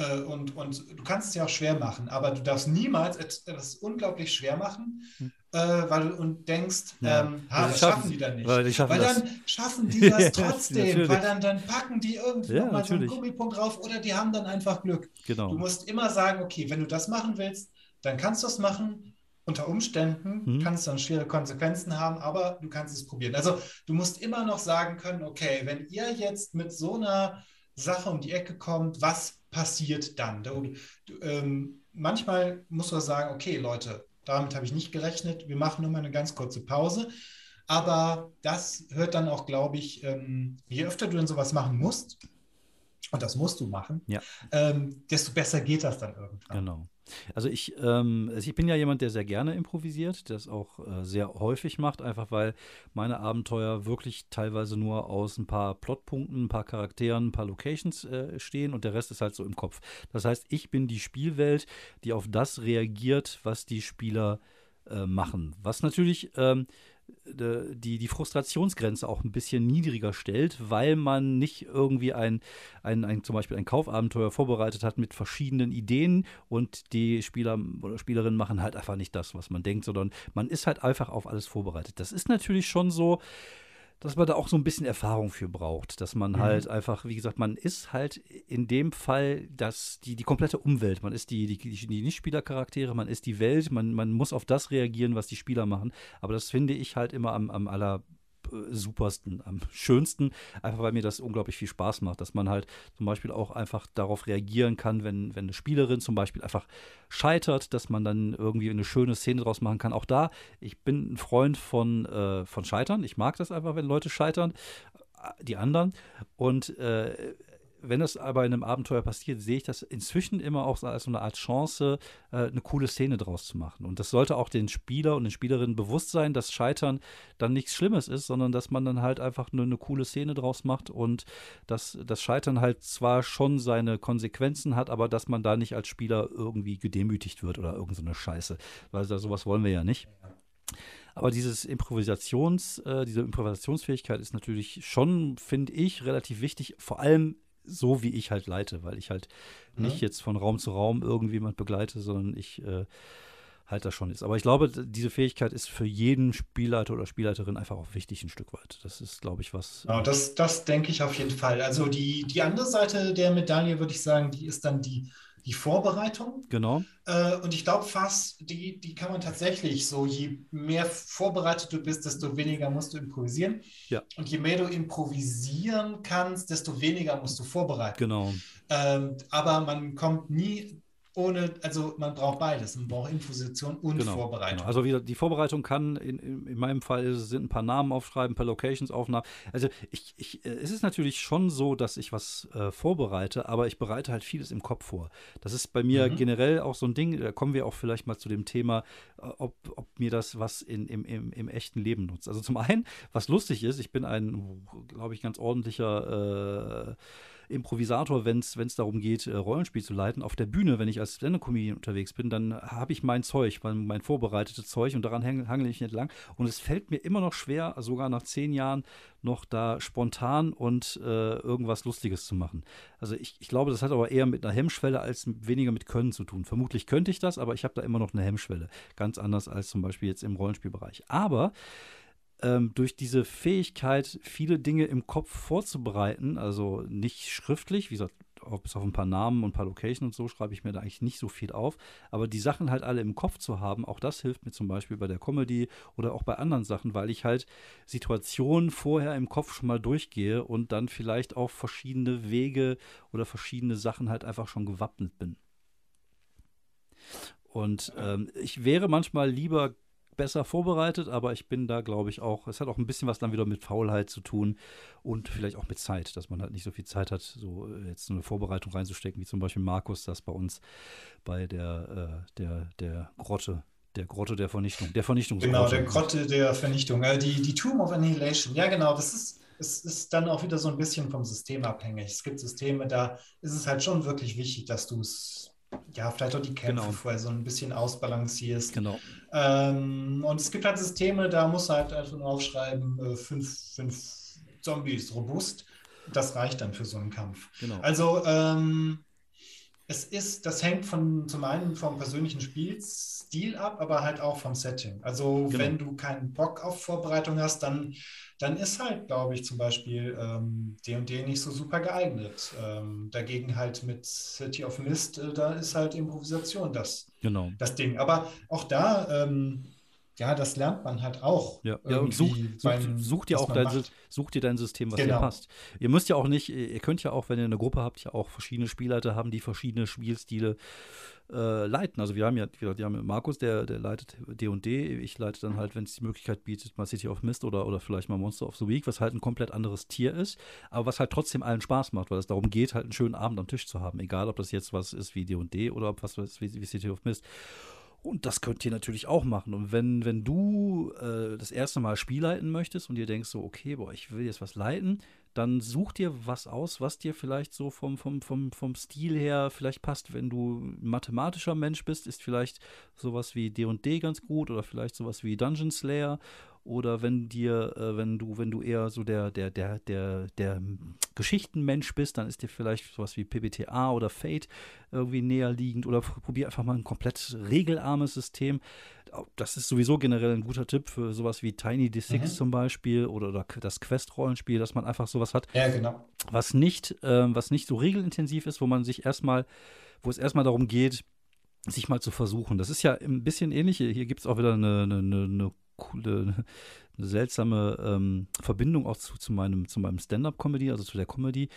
und, und du kannst es ja auch schwer machen, aber du darfst niemals etwas unglaublich schwer machen, Hm. äh, weil du und denkst, Ja. ähm, ha, das schaffen, schaffen- die dann nicht. weil schaffen weil das. dann schaffen [laughs] die das trotzdem, weil dann, dann packen die irgendwie Ja, mal so einen. Gummipunkt drauf oder die haben dann einfach Glück. Genau. Du musst immer sagen, okay, wenn du das machen willst, dann kannst du es machen. Unter Umständen Mhm. kann es dann schwere Konsequenzen haben, aber du kannst es probieren. Also du musst immer noch sagen können, okay, wenn ihr jetzt mit so einer Sache um die Ecke kommt, was passiert dann? Du, ähm, manchmal musst du sagen, okay, Leute, damit habe ich nicht gerechnet. Wir machen nur mal eine ganz kurze Pause. Aber das hört dann auch, glaube ich, ähm, je öfter du dann sowas machen musst, und das musst du machen, Ja. ähm, desto besser geht das dann irgendwann. Genau. Also ich, ähm, also ich bin ja jemand, der sehr gerne improvisiert, das auch äh, sehr häufig macht, einfach weil meine Abenteuer wirklich teilweise nur aus ein paar Plotpunkten, ein paar Charakteren, ein paar Locations äh, stehen und der Rest ist halt so im Kopf. Das heißt, ich bin die Spielwelt, die auf das reagiert, was die Spieler äh, machen. Was natürlich ähm, die, die Frustrationsgrenze auch ein bisschen niedriger stellt, weil man nicht irgendwie ein, ein, ein zum Beispiel ein Kaufabenteuer vorbereitet hat mit verschiedenen Ideen und die Spieler oder Spielerinnen machen halt einfach nicht das, was man denkt, sondern man ist halt einfach auf alles vorbereitet. Das ist natürlich schon so, dass man da auch so ein bisschen Erfahrung für braucht, dass man Mhm. halt einfach, wie gesagt, man ist halt in dem Fall das, die, die komplette Umwelt. Man ist die, die, die Nicht-Spielercharaktere, man ist die Welt, man, man muss auf das reagieren, was die Spieler machen. Aber das finde ich halt immer am, am aller supersten, am schönsten, einfach weil mir das unglaublich viel Spaß macht, dass man halt zum Beispiel auch einfach darauf reagieren kann, wenn, wenn eine Spielerin zum Beispiel einfach scheitert, dass man dann irgendwie eine schöne Szene draus machen kann. Auch da, ich bin ein Freund von, äh, von Scheitern. Ich mag das einfach, wenn Leute scheitern, äh, die anderen. Und äh, wenn das aber in einem Abenteuer passiert, sehe ich das inzwischen immer auch als so eine Art Chance, äh, eine coole Szene draus zu machen. Und das sollte auch den Spieler und den Spielerinnen bewusst sein, dass Scheitern dann nichts Schlimmes ist, sondern dass man dann halt einfach nur eine coole Szene draus macht und dass das Scheitern halt zwar schon seine Konsequenzen hat, aber dass man da nicht als Spieler irgendwie gedemütigt wird oder irgend so eine Scheiße. Weil da, sowas wollen wir ja nicht. Aber dieses Improvisations, äh, diese Improvisationsfähigkeit ist natürlich schon, finde ich, relativ wichtig, vor allem so, wie ich halt leite, weil ich halt Mhm. nicht jetzt von Raum zu Raum irgendjemand begleite, sondern ich äh, halt das schon ist. Aber ich glaube, diese Fähigkeit ist für jeden Spielleiter oder Spielleiterin einfach auch wichtig ein Stück weit. Das ist, glaube ich, was. Genau, das, das denke ich auf jeden Fall. Also die, die andere Seite der Medaille, würde ich sagen, die ist dann die, die Vorbereitung. Genau. Äh, und ich glaube fast, die, die kann man tatsächlich so, je mehr vorbereitet du bist, desto weniger musst du improvisieren. Ja. Und je mehr du improvisieren kannst, desto weniger musst du vorbereiten. Genau. Ähm, aber man kommt nie ohne, also man braucht beides. Man braucht Imposition und Genau, Vorbereitung. Genau. Also wie gesagt, die Vorbereitung kann in, in, in meinem Fall sind ein paar Namen aufschreiben, ein paar Locations aufnahmen. Also ich, ich, äh, es ist natürlich schon so, dass ich was äh, vorbereite, aber ich bereite halt vieles im Kopf vor. Das ist bei mir Mhm. generell auch so ein Ding, da kommen wir auch vielleicht mal zu dem Thema, äh, ob, ob mir das was in, im, im, im echten Leben nutzt. Also zum einen, was lustig ist, ich bin ein, glaube ich, ganz ordentlicher äh, Improvisator, wenn es darum geht, äh, Rollenspiel zu leiten. Auf der Bühne, wenn ich als Stand-Up-Comedian unterwegs bin, dann habe ich mein Zeug, mein, mein vorbereitetes Zeug und daran hang- hangel ich entlang. Und es fällt mir immer noch schwer, sogar nach zehn Jahren, noch da spontan und äh, irgendwas Lustiges zu machen. Also ich, ich glaube, das hat aber eher mit einer Hemmschwelle als weniger mit Können zu tun. Vermutlich könnte ich das, aber ich habe da immer noch eine Hemmschwelle. Ganz anders als zum Beispiel jetzt im Rollenspielbereich. Aber ähm, durch diese Fähigkeit, viele Dinge im Kopf vorzubereiten, also nicht schriftlich, wie gesagt, bis auf ein paar Namen und ein paar Locations und so schreibe ich mir da eigentlich nicht so viel auf. Aber die Sachen halt alle im Kopf zu haben, auch das hilft mir zum Beispiel bei der Comedy oder auch bei anderen Sachen, weil ich halt Situationen vorher im Kopf schon mal durchgehe und dann vielleicht auf verschiedene Wege oder verschiedene Sachen halt einfach schon gewappnet bin. Und ähm, ich wäre manchmal lieber besser vorbereitet, aber ich bin da, glaube ich, auch, es hat auch ein bisschen was dann wieder mit Faulheit zu tun und vielleicht auch mit Zeit, dass man halt nicht so viel Zeit hat, so äh, jetzt eine Vorbereitung reinzustecken, wie zum Beispiel Markus das bei uns bei der, äh, der, der Grotte der Grotte der Vernichtung, der Vernichtung. Genau, der Grotte der Vernichtung. Äh, die, die Tomb of Annihilation. Ja, genau, das ist, es ist dann auch wieder so ein bisschen vom System abhängig. Es gibt Systeme, da ist es halt schon wirklich wichtig, dass du es ja, vielleicht auch die Kämpfe genau. vorher so ein bisschen ausbalancierst. Genau. Ähm, und es gibt halt Systeme, da musst du halt einfach nur aufschreiben, äh, fünf, fünf Zombies robust. Das reicht dann für so einen Kampf. Genau. Also ähm, es ist, das hängt von zum einen vom persönlichen Spielstil ab, aber halt auch vom Setting. Also genau. wenn du keinen Bock auf Vorbereitung hast, dann, dann ist halt, glaube ich, zum Beispiel D&D ähm, nicht so super geeignet. Ähm, dagegen halt mit City of Mist, äh, da ist halt Improvisation das, genau. das Ding. Aber auch da ähm, ja, das lernt man halt auch. Ja, ja und such, beim, such, dir auch dein, such dir dein System, was genau. dir passt. Ihr müsst ja auch nicht, ihr könnt ja auch, wenn ihr eine Gruppe habt, ja auch verschiedene Spielleiter haben, die verschiedene Spielstile äh, leiten. Also wir haben ja, wir haben Markus, der, der leitet D&D. Ich leite dann halt, wenn es die Möglichkeit bietet, mal City of Mist oder, oder vielleicht mal Monster of the Week, was halt ein komplett anderes Tier ist, aber was halt trotzdem allen Spaß macht, weil es darum geht, halt einen schönen Abend am Tisch zu haben. Egal, ob das jetzt was ist wie D&D oder ob was ist wie, wie City of Mist. Und das könnt ihr natürlich auch machen. Und wenn, wenn du äh, das erste Mal Spiel leiten möchtest und dir denkst so, okay, boah, ich will jetzt was leiten, dann such dir was aus, was dir vielleicht so vom, vom, vom, vom Stil her vielleicht passt. Wenn du mathematischer Mensch bist, ist vielleicht sowas wie D&D ganz gut oder vielleicht sowas wie Dungeon Slayer oder wenn dir, äh, wenn du, wenn du eher so der, der, der, der, der Geschichtenmensch bist, dann ist dir vielleicht sowas wie PBTA oder Fate irgendwie näher liegend oder probier einfach mal ein komplett regelarmes System. Das ist sowieso generell ein guter Tipp für sowas wie Tiny D6 mhm. zum Beispiel oder, oder das Quest-Rollenspiel, dass man einfach sowas hat, ja, genau. was nicht, äh, was nicht so regelintensiv ist, wo man sich erstmal, wo es erstmal darum geht, sich mal zu versuchen. Das ist ja ein bisschen ähnlich. Hier gibt es auch wieder eine, eine, eine coole, eine seltsame ähm, Verbindung auch zu, zu meinem, zu meinem Stand-up-Comedy, also zu der Comedy.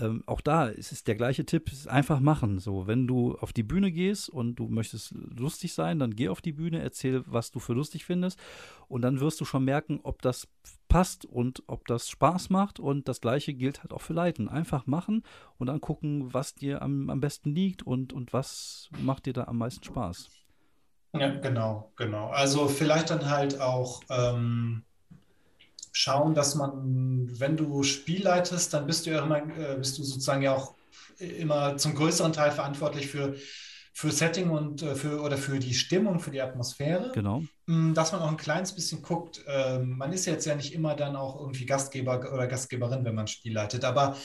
Ähm, auch da ist es der gleiche Tipp, einfach machen. So, wenn du auf die Bühne gehst und du möchtest lustig sein, dann geh auf die Bühne, erzähl, was du für lustig findest und dann wirst du schon merken, ob das passt und ob das Spaß macht und das gleiche gilt halt auch für Leiten. Einfach machen und dann gucken, was dir am, am besten liegt und, und was macht dir da am meisten Spaß. Ja, genau, genau. Also vielleicht dann halt auch ähm, schauen, dass man, wenn du Spiel leitest, dann bist du ja immer, äh, bist du sozusagen ja auch immer zum größeren Teil verantwortlich für, für Setting und äh, für oder für die Stimmung, für die Atmosphäre. Genau. Mm, dass man auch ein kleines bisschen guckt, äh, man ist jetzt ja nicht immer dann auch irgendwie Gastgeber oder Gastgeberin, wenn man Spiel leitet, aber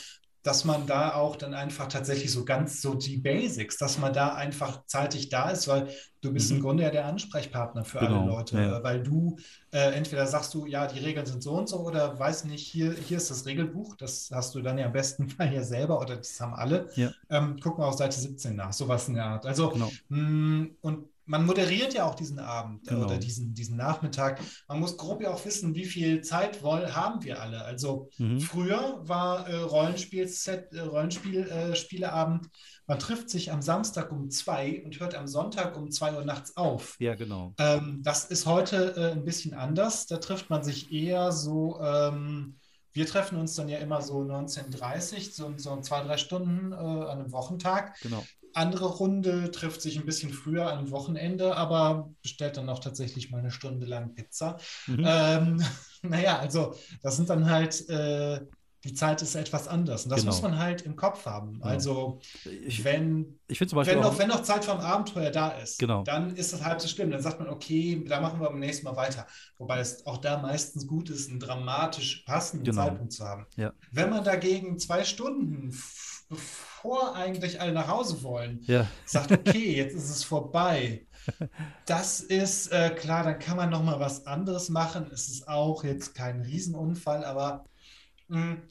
dass man da auch dann einfach tatsächlich so ganz so die Basics, dass man da einfach zeitig da ist, weil du bist mhm. im Grunde ja der Ansprechpartner für genau. alle Leute, ja. weil du äh, entweder sagst du, ja, die Regeln sind so und so oder weiß nicht, hier, hier ist das Regelbuch, das hast du dann ja am besten [laughs] Fall ja selber oder das haben alle. Ja. Ähm, guck mal auf Seite 17 nach, sowas in der Art. Also, genau. mh, mm, und man moderiert ja auch diesen Abend äh, genau. oder diesen, diesen Nachmittag. Man muss grob ja auch wissen, wie viel Zeit wollen, haben wir alle. Also mhm. früher war äh, Rollenspielset, äh, Rollenspielspieleabend, äh, man trifft sich am Samstag um zwei und hört am Sonntag um zwei Uhr nachts auf. Ja, genau. Ähm, das ist heute äh, ein bisschen anders. Da trifft man sich eher so. Ähm, wir treffen uns dann ja immer so 19.30 so, so zwei, drei Stunden äh, an einem Wochentag. Genau andere Runde trifft sich ein bisschen früher am Wochenende, aber bestellt dann auch tatsächlich mal eine Stunde lang Pizza. Mhm. Ähm, [laughs] naja, also das sind dann halt, äh, die Zeit ist etwas anders. Und das genau. muss man halt im Kopf haben. Genau. Also ich, wenn, ich zum Beispiel wenn, noch, wenn noch Zeit vom Abenteuer da ist, genau. dann ist das halb so schlimm. Dann sagt man, okay, da machen wir beim nächsten Mal weiter. Wobei es auch da meistens gut ist, einen dramatisch passenden genau. Zeitpunkt zu haben. Ja. Wenn man dagegen zwei Stunden bevor eigentlich alle nach Hause wollen, ja. sagt, okay, jetzt ist es vorbei. Das ist äh, klar, dann kann man noch mal was anderes machen. Es ist auch jetzt kein Riesenunfall, aber mh, hm,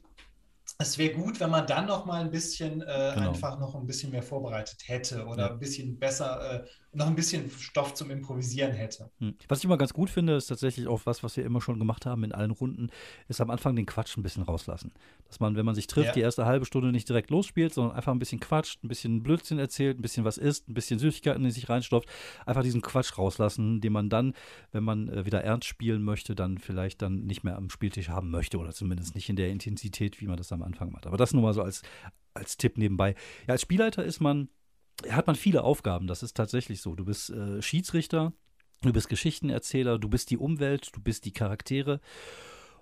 es wäre gut, wenn man dann noch mal ein bisschen äh, genau. einfach noch ein bisschen mehr vorbereitet hätte oder ja. ein bisschen besser, äh, noch ein bisschen Stoff zum Improvisieren hätte. Hm. Was ich immer ganz gut finde, ist tatsächlich auch was, was wir immer schon gemacht haben in allen Runden, ist am Anfang den Quatsch ein bisschen rauslassen. Dass man, wenn man sich trifft, ja. die erste halbe Stunde nicht direkt losspielt, sondern einfach ein bisschen quatscht, ein bisschen Blödsinn erzählt, ein bisschen was isst, ein bisschen Süßigkeiten in sich reinstopft, einfach diesen Quatsch rauslassen, den man dann, wenn man äh, wieder ernst spielen möchte, dann vielleicht dann nicht mehr am Spieltisch haben möchte oder zumindest nicht in der Intensität, wie man das am Anfang macht. Aber das nur mal so als, als Tipp nebenbei. Ja, als Spielleiter ist man hat man viele Aufgaben. Das ist tatsächlich so. Du bist äh, Schiedsrichter, du bist Geschichtenerzähler, du bist die Umwelt, du bist die Charaktere.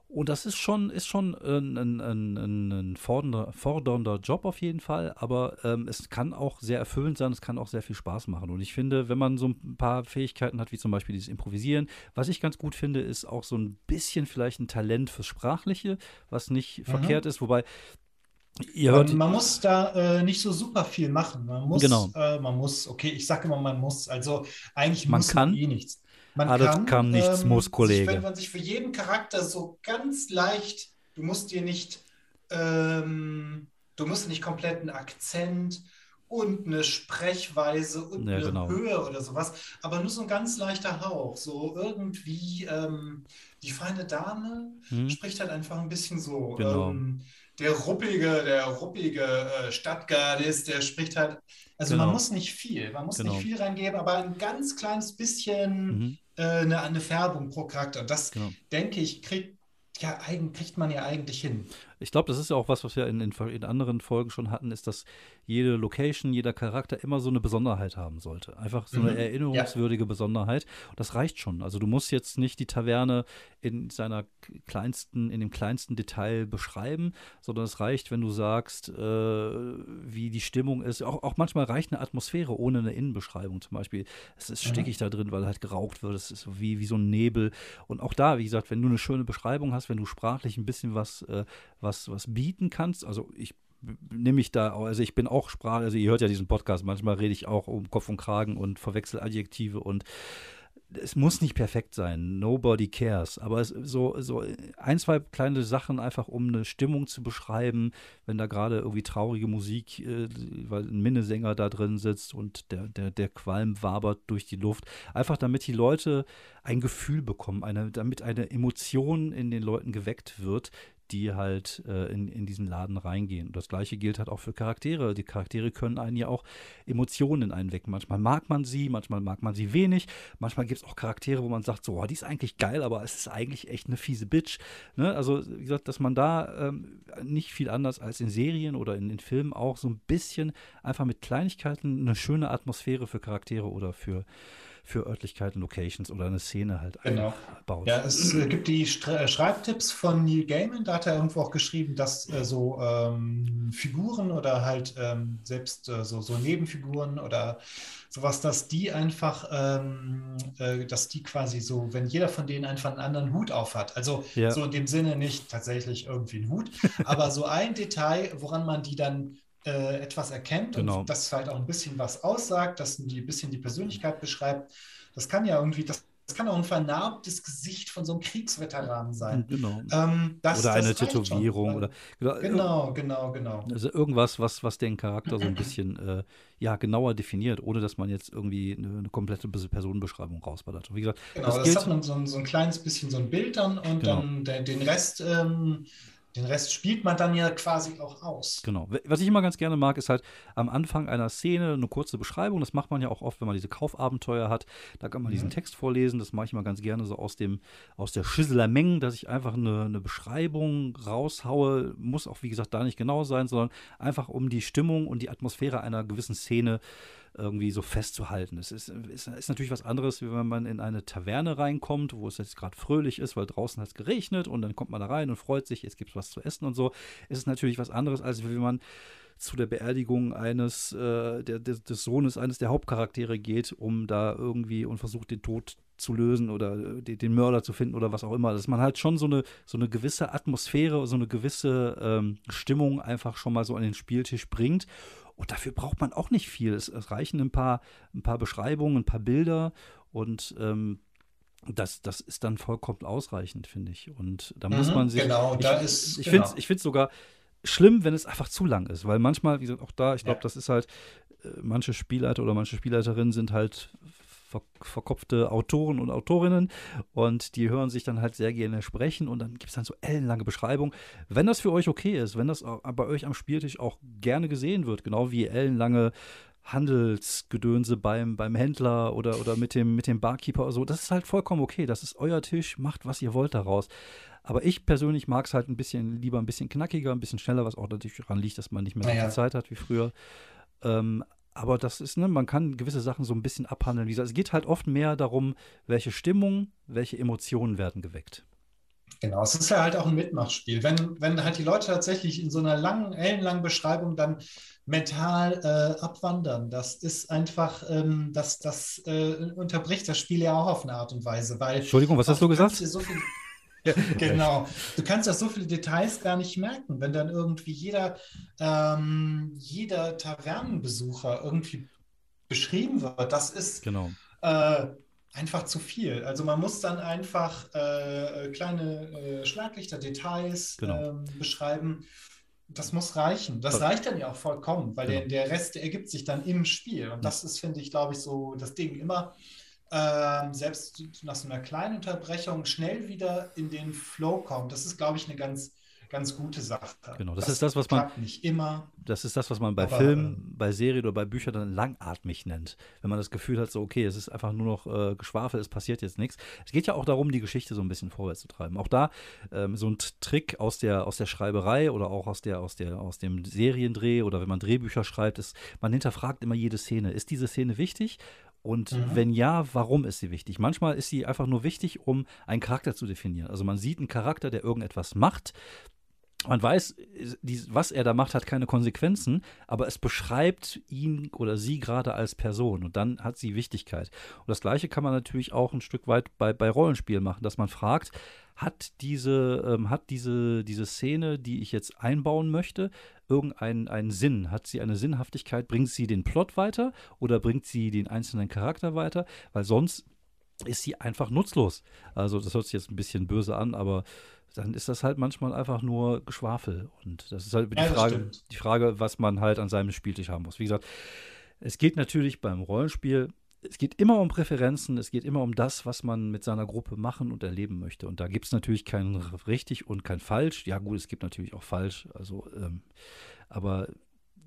Und das ist schon, ist schon ein, ein, ein, ein fordernder, fordernder, Job auf jeden Fall, aber ähm, es kann auch sehr erfüllend sein, es kann auch sehr viel Spaß machen. Und ich finde, wenn man so ein paar Fähigkeiten hat, wie zum Beispiel dieses Improvisieren, was ich ganz gut finde, ist auch so ein bisschen vielleicht ein Talent fürs Sprachliche, was nicht mhm. verkehrt ist, wobei man, muss da äh, nicht so super viel machen. Man muss, genau. äh, man muss, okay, ich sage immer, man muss, also eigentlich man muss kann, eh nichts. Man ah, kann, nichts, ähm, muss, Kollege. Wenn man sich für jeden Charakter so ganz leicht, du musst dir nicht, ähm, du musst nicht komplett einen Akzent und eine Sprechweise und ja, eine genau. Höhe oder sowas, aber nur so ein ganz leichter Hauch. So irgendwie ähm, die feine Dame hm. spricht halt einfach ein bisschen so. Genau. Der ruppige, der ruppige äh, Stadtgardist, der spricht halt. Also genau. man muss nicht viel, man muss genau. nicht viel reingeben, aber ein ganz kleines bisschen mhm. äh, eine, eine, Färbung pro Charakter. Das, genau. denke ich, kriegt, ja, kriegt man ja eigentlich hin. Ich glaube, das ist ja auch was, was wir in, in, in, anderen Folgen schon hatten, ist, dass jede Location, jeder Charakter immer so eine Besonderheit haben sollte. Einfach so eine mhm. erinnerungswürdige ja. Besonderheit. Und das reicht schon. Also du musst jetzt nicht die Taverne in seiner kleinsten, in dem kleinsten Detail beschreiben, sondern es reicht, wenn du sagst, äh, wie die Stimmung ist. Auch, auch, manchmal reicht eine Atmosphäre ohne eine Innenbeschreibung. Zum Beispiel, es ist mhm. stickig da drin, weil halt geraucht wird. Es ist wie, wie so ein Nebel. Und auch da, wie gesagt, wenn du eine schöne Beschreibung hast, wenn du sprachlich ein bisschen was, äh, was, was bieten kannst, also ich nehme ich da, also ich bin auch Sprache, also ihr hört ja diesen Podcast, manchmal rede ich auch um Kopf und Kragen und verwechsel Adjektive und es muss nicht perfekt sein, nobody cares, aber so, so ein, zwei kleine Sachen einfach, um eine Stimmung zu beschreiben, wenn da gerade irgendwie traurige Musik, äh, weil ein Minnesänger da drin sitzt und der, der, der Qualm wabert durch die Luft, einfach damit die Leute ein Gefühl bekommen, eine, damit eine Emotion in den Leuten geweckt wird, die halt äh, in, in diesen Laden reingehen. Und das gleiche gilt halt auch für Charaktere. Die Charaktere können einen ja auch Emotionen in einen wecken. Manchmal mag man sie, manchmal mag man sie wenig. Manchmal gibt es auch Charaktere, wo man sagt, so, oh, die ist eigentlich geil, aber es ist eigentlich echt eine fiese Bitch. Ne? Also, wie gesagt, dass man da ähm, nicht viel anders als in Serien oder in den Filmen auch so ein bisschen einfach mit Kleinigkeiten eine schöne Atmosphäre für Charaktere oder für für Örtlichkeiten, Locations oder eine Szene halt genau. baut. Ja, es äh, gibt die äh, Schreibtipps von Neil Gaiman, da hat er irgendwo auch geschrieben, dass äh, so ähm, Figuren oder halt ähm, selbst äh, so, so Nebenfiguren oder sowas, dass die einfach, ähm, äh, dass die quasi so, wenn jeder von denen einfach einen anderen Hut auf hat, also ja. so in dem Sinne nicht tatsächlich irgendwie ein Hut, aber so ein Detail, woran man die dann äh, etwas erkennt genau. und das halt auch ein bisschen was aussagt, das ein bisschen die Persönlichkeit beschreibt. Das kann ja irgendwie, das, das kann auch ein vernarbtes Gesicht von so einem Kriegsveteran sein. Genau. Ähm, das, oder eine Tätowierung. Oder, genau, genau, genau. Also irgendwas, was, was den Charakter so ein bisschen äh, ja, genauer definiert, ohne dass man jetzt irgendwie eine, eine komplette Personenbeschreibung rausballert. Wie gesagt, genau, das, das hat man so, so, ein kleines bisschen so ein Bild dann und genau. dann der, den Rest ähm, den Rest spielt man dann ja quasi auch aus. Genau. Was ich immer ganz gerne mag, ist halt am Anfang einer Szene eine kurze Beschreibung. Das macht man ja auch oft, wenn man diese Kaufabenteuer hat. Da kann man mhm. diesen Text vorlesen. Das mache ich immer ganz gerne so aus dem aus der Schüsselermenge, dass ich einfach eine, eine Beschreibung raushaue. Muss auch, wie gesagt, da nicht genau sein, sondern einfach um die Stimmung und die Atmosphäre einer gewissen Szene äh, irgendwie so festzuhalten. Es ist, ist, ist, natürlich was anderes, wie wenn man in eine Taverne reinkommt, wo es jetzt gerade fröhlich ist, weil draußen hat es geregnet und dann kommt man da rein und freut sich, jetzt gibt es was zu essen und so. Es ist natürlich was anderes, als wenn man zu der Beerdigung eines äh, der, des, des Sohnes eines der Hauptcharaktere geht, um da irgendwie und versucht, den Tod zu lösen oder äh, den Mörder zu finden oder was auch immer. Dass man halt schon so eine, so eine gewisse Atmosphäre, so eine gewisse ähm, Stimmung einfach schon mal so an den Spieltisch bringt. Und dafür braucht man auch nicht viel. Es, es reichen ein paar, ein paar Beschreibungen, ein paar Bilder und ähm, das, das ist dann vollkommen ausreichend, finde ich. Und da muss mhm, man sich. Genau, ich, da ist. Ich genau. finde es sogar schlimm, wenn es einfach zu lang ist, weil manchmal, wie gesagt, auch da, ich glaube, Ja. das ist halt, äh, manche Spielleiter oder manche Spielleiterinnen sind halt ver verkopfte Autoren und Autorinnen und die hören sich dann halt sehr gerne sprechen und dann gibt es dann so ellenlange Beschreibungen. Wenn das für euch okay ist, wenn das bei euch am Spieltisch auch gerne gesehen wird, genau wie ellenlange Handelsgedönse beim, beim Händler oder, oder mit, dem, mit dem Barkeeper oder so, das ist halt vollkommen okay. Das ist euer Tisch, macht, was ihr wollt daraus. Aber ich persönlich mag es halt ein bisschen, lieber ein bisschen knackiger, ein bisschen schneller, was auch natürlich daran liegt, dass man nicht mehr so Naja. viel Zeit hat wie früher. Ähm, aber das ist, ne, man kann gewisse Sachen so ein bisschen abhandeln. Wie gesagt, es geht halt oft mehr darum, welche Stimmung, welche Emotionen werden geweckt. Genau, es ist ja halt auch ein Mitmachspiel. Wenn, wenn halt die Leute tatsächlich in so einer langen, ellenlangen Beschreibung dann mental äh, abwandern, das ist einfach, ähm, das, das äh, unterbricht das Spiel ja auch auf eine Art und Weise, weil Entschuldigung, was hast du gesagt? so viel, [laughs] Genau. Du kannst ja so viele Details gar nicht merken, wenn dann irgendwie jeder, ähm, jeder Tavernenbesucher irgendwie beschrieben wird. Das ist Genau. äh, einfach zu viel. Also man muss dann einfach äh, kleine äh, Schlaglichter, Details Genau. ähm, beschreiben. Das muss reichen. Das reicht dann ja auch vollkommen, weil Genau. der, der Rest, der ergibt sich dann im Spiel. Und das ist, finde ich, glaube ich, so das Ding immer. Ähm, selbst nach so einer kleinen Unterbrechung schnell wieder in den Flow kommt. Das ist, glaube ich, eine ganz, ganz gute Sache. Genau, das ist das, was man- nicht immer. Das ist das, was man bei Aber, Filmen, bei Serien oder bei Büchern dann langatmig nennt. Wenn man das Gefühl hat, so, okay, es ist einfach nur noch äh, Geschwafel, es passiert jetzt nichts. Es geht ja auch darum, die Geschichte so ein bisschen vorwärts zu treiben. Auch da ähm, so ein Trick aus der, aus der Schreiberei oder auch aus, der, aus, der, aus dem Seriendreh oder wenn man Drehbücher schreibt, ist, man hinterfragt immer jede Szene. Ist diese Szene wichtig? Und Mhm. wenn ja, warum ist sie wichtig? Manchmal ist sie einfach nur wichtig, um einen Charakter zu definieren. Also man sieht einen Charakter, der irgendetwas macht, man weiß, was er da macht, hat keine Konsequenzen, aber es beschreibt ihn oder sie gerade als Person und dann hat sie Wichtigkeit. Und das Gleiche kann man natürlich auch ein Stück weit bei, bei Rollenspielen machen, dass man fragt, hat diese, ähm, hat diese, diese Szene, die ich jetzt einbauen möchte, irgendeinen einen Sinn? Hat sie eine Sinnhaftigkeit? Bringt sie den Plot weiter oder bringt sie den einzelnen Charakter weiter? Weil sonst ist sie einfach nutzlos. Also das hört sich jetzt ein bisschen böse an, aber dann ist das halt manchmal einfach nur Geschwafel. Und das ist halt die Ja, Frage, die Frage, was man halt an seinem Spieltisch haben muss. Wie gesagt, es geht natürlich beim Rollenspiel, es geht immer um Präferenzen, es geht immer um das, was man mit seiner Gruppe machen und erleben möchte. Und da gibt es natürlich kein richtig und kein falsch. Ja, gut, es gibt natürlich auch falsch, also, ähm, aber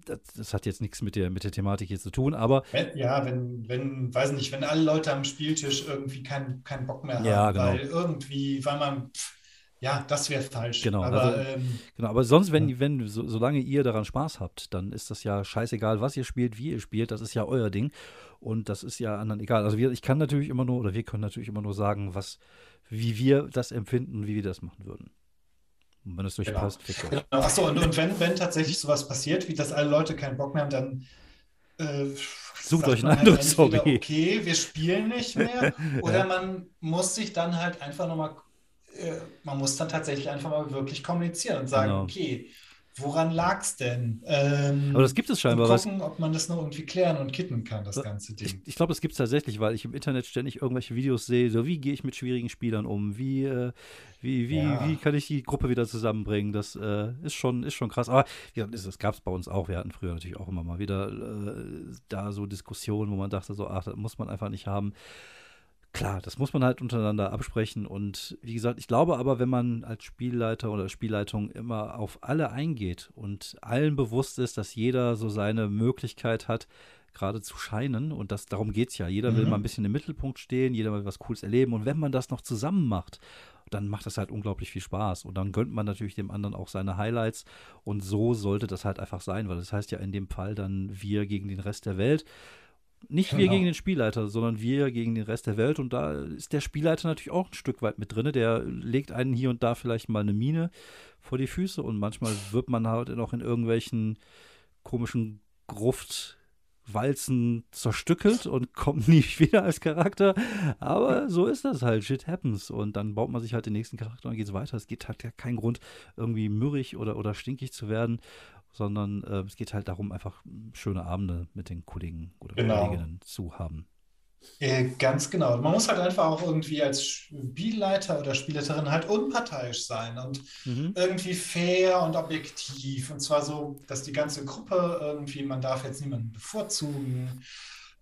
das, das hat jetzt nichts mit der, mit der Thematik hier zu tun, aber Wenn, ja, wenn, wenn, weiß nicht, wenn alle Leute am Spieltisch irgendwie keinen keinen Bock mehr haben, Ja, genau. weil irgendwie, weil man, pff, ja, das wäre falsch. Genau, Aber also- ähm, Genau, aber sonst, wenn, Ja. wenn so, solange ihr daran Spaß habt, dann ist das ja scheißegal, was ihr spielt, wie ihr spielt, das ist ja euer Ding und das ist ja anderen egal. Also wir, ich kann natürlich immer nur, oder wir können natürlich immer nur sagen, was, wie wir das empfinden, wie wir das machen würden. Und wenn es euch Genau. passt, fickt genau. Achso, und, und wenn, wenn tatsächlich sowas passiert, wie dass alle Leute keinen Bock mehr haben, dann äh, Sucht euch man ein halt entweder, Hobby. Okay, wir spielen nicht mehr, [laughs] oder man muss sich dann halt einfach nochmal, man muss dann tatsächlich einfach mal wirklich kommunizieren und sagen, Genau. okay, woran lag es denn? Ähm, Aber das gibt es und scheinbar. Was, gucken, ob man das noch irgendwie klären und kitten kann, das ganze ich Ding. ich glaube, das gibt es tatsächlich, weil ich im Internet ständig irgendwelche Videos sehe, so wie gehe ich mit schwierigen Spielern um, wie, äh, wie, wie, Ja. wie kann ich die Gruppe wieder zusammenbringen. Das äh, ist, schon, ist schon krass. Aber ja, das, das gab es bei uns auch. Wir hatten früher natürlich auch immer mal wieder äh, da so Diskussionen, wo man dachte, so, ach, das muss man einfach nicht haben. Klar, das muss man halt untereinander absprechen. Und wie gesagt, ich glaube aber, wenn man als Spielleiter oder Spielleitung immer auf alle eingeht und allen bewusst ist, dass jeder so seine Möglichkeit hat, gerade zu scheinen, und das, darum geht es ja. Jeder will Mhm. mal ein bisschen im Mittelpunkt stehen, jeder will was Cooles erleben. Und wenn man das noch zusammen macht, dann macht das halt unglaublich viel Spaß. Und dann gönnt man natürlich dem anderen auch seine Highlights. Und so sollte das halt einfach sein, weil das heißt ja in dem Fall dann wir gegen den Rest der Welt. Nicht wir Genau. gegen den Spielleiter, sondern wir gegen den Rest der Welt. Und da ist der Spielleiter natürlich auch ein Stück weit mit drin. Der legt einen hier und da vielleicht mal eine Mine vor die Füße und manchmal wird man halt noch in irgendwelchen komischen Gruftwalzen zerstückelt und [laughs] kommt nie wieder als Charakter. Aber so ist das halt. Shit happens. Und dann baut man sich halt den nächsten Charakter und geht weiter. Es geht halt ja keinen Grund, irgendwie mürrig oder, oder stinkig zu werden, sondern äh, es geht halt darum, einfach schöne Abende mit den Kollegen oder Genau. Kolleginnen zu haben. Äh, ganz genau. Man muss halt einfach auch irgendwie als Spielleiter oder Spielleiterin halt unparteiisch sein und mhm. irgendwie fair und objektiv. Und zwar so, dass die ganze Gruppe irgendwie, man darf jetzt niemanden bevorzugen.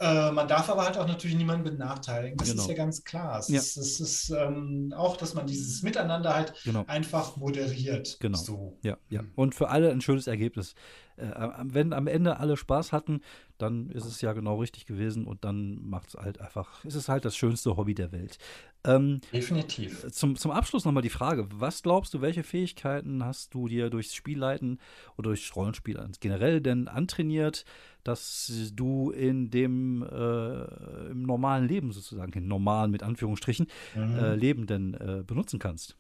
Äh, man darf aber halt auch natürlich niemanden benachteiligen. Das genau. ist ja ganz klar. Es ja. ist, es ist ähm, auch, dass man dieses Miteinander halt genau. einfach moderiert. Genau. So. Ja, ja. Und für alle ein schönes Ergebnis. Äh, wenn am Ende alle Spaß hatten, dann ist es ja genau richtig gewesen und dann macht es halt einfach, ist es halt das schönste Hobby der Welt. Ähm, Definitiv. Zum, zum Abschluss nochmal die Frage: Was glaubst du, welche Fähigkeiten hast du dir durchs Spielleiten oder durchs Rollenspiel generell denn antrainiert, dass du in dem äh, im normalen Leben sozusagen, im normalen mit Anführungsstrichen, mhm. äh, Leben denn äh, benutzen kannst?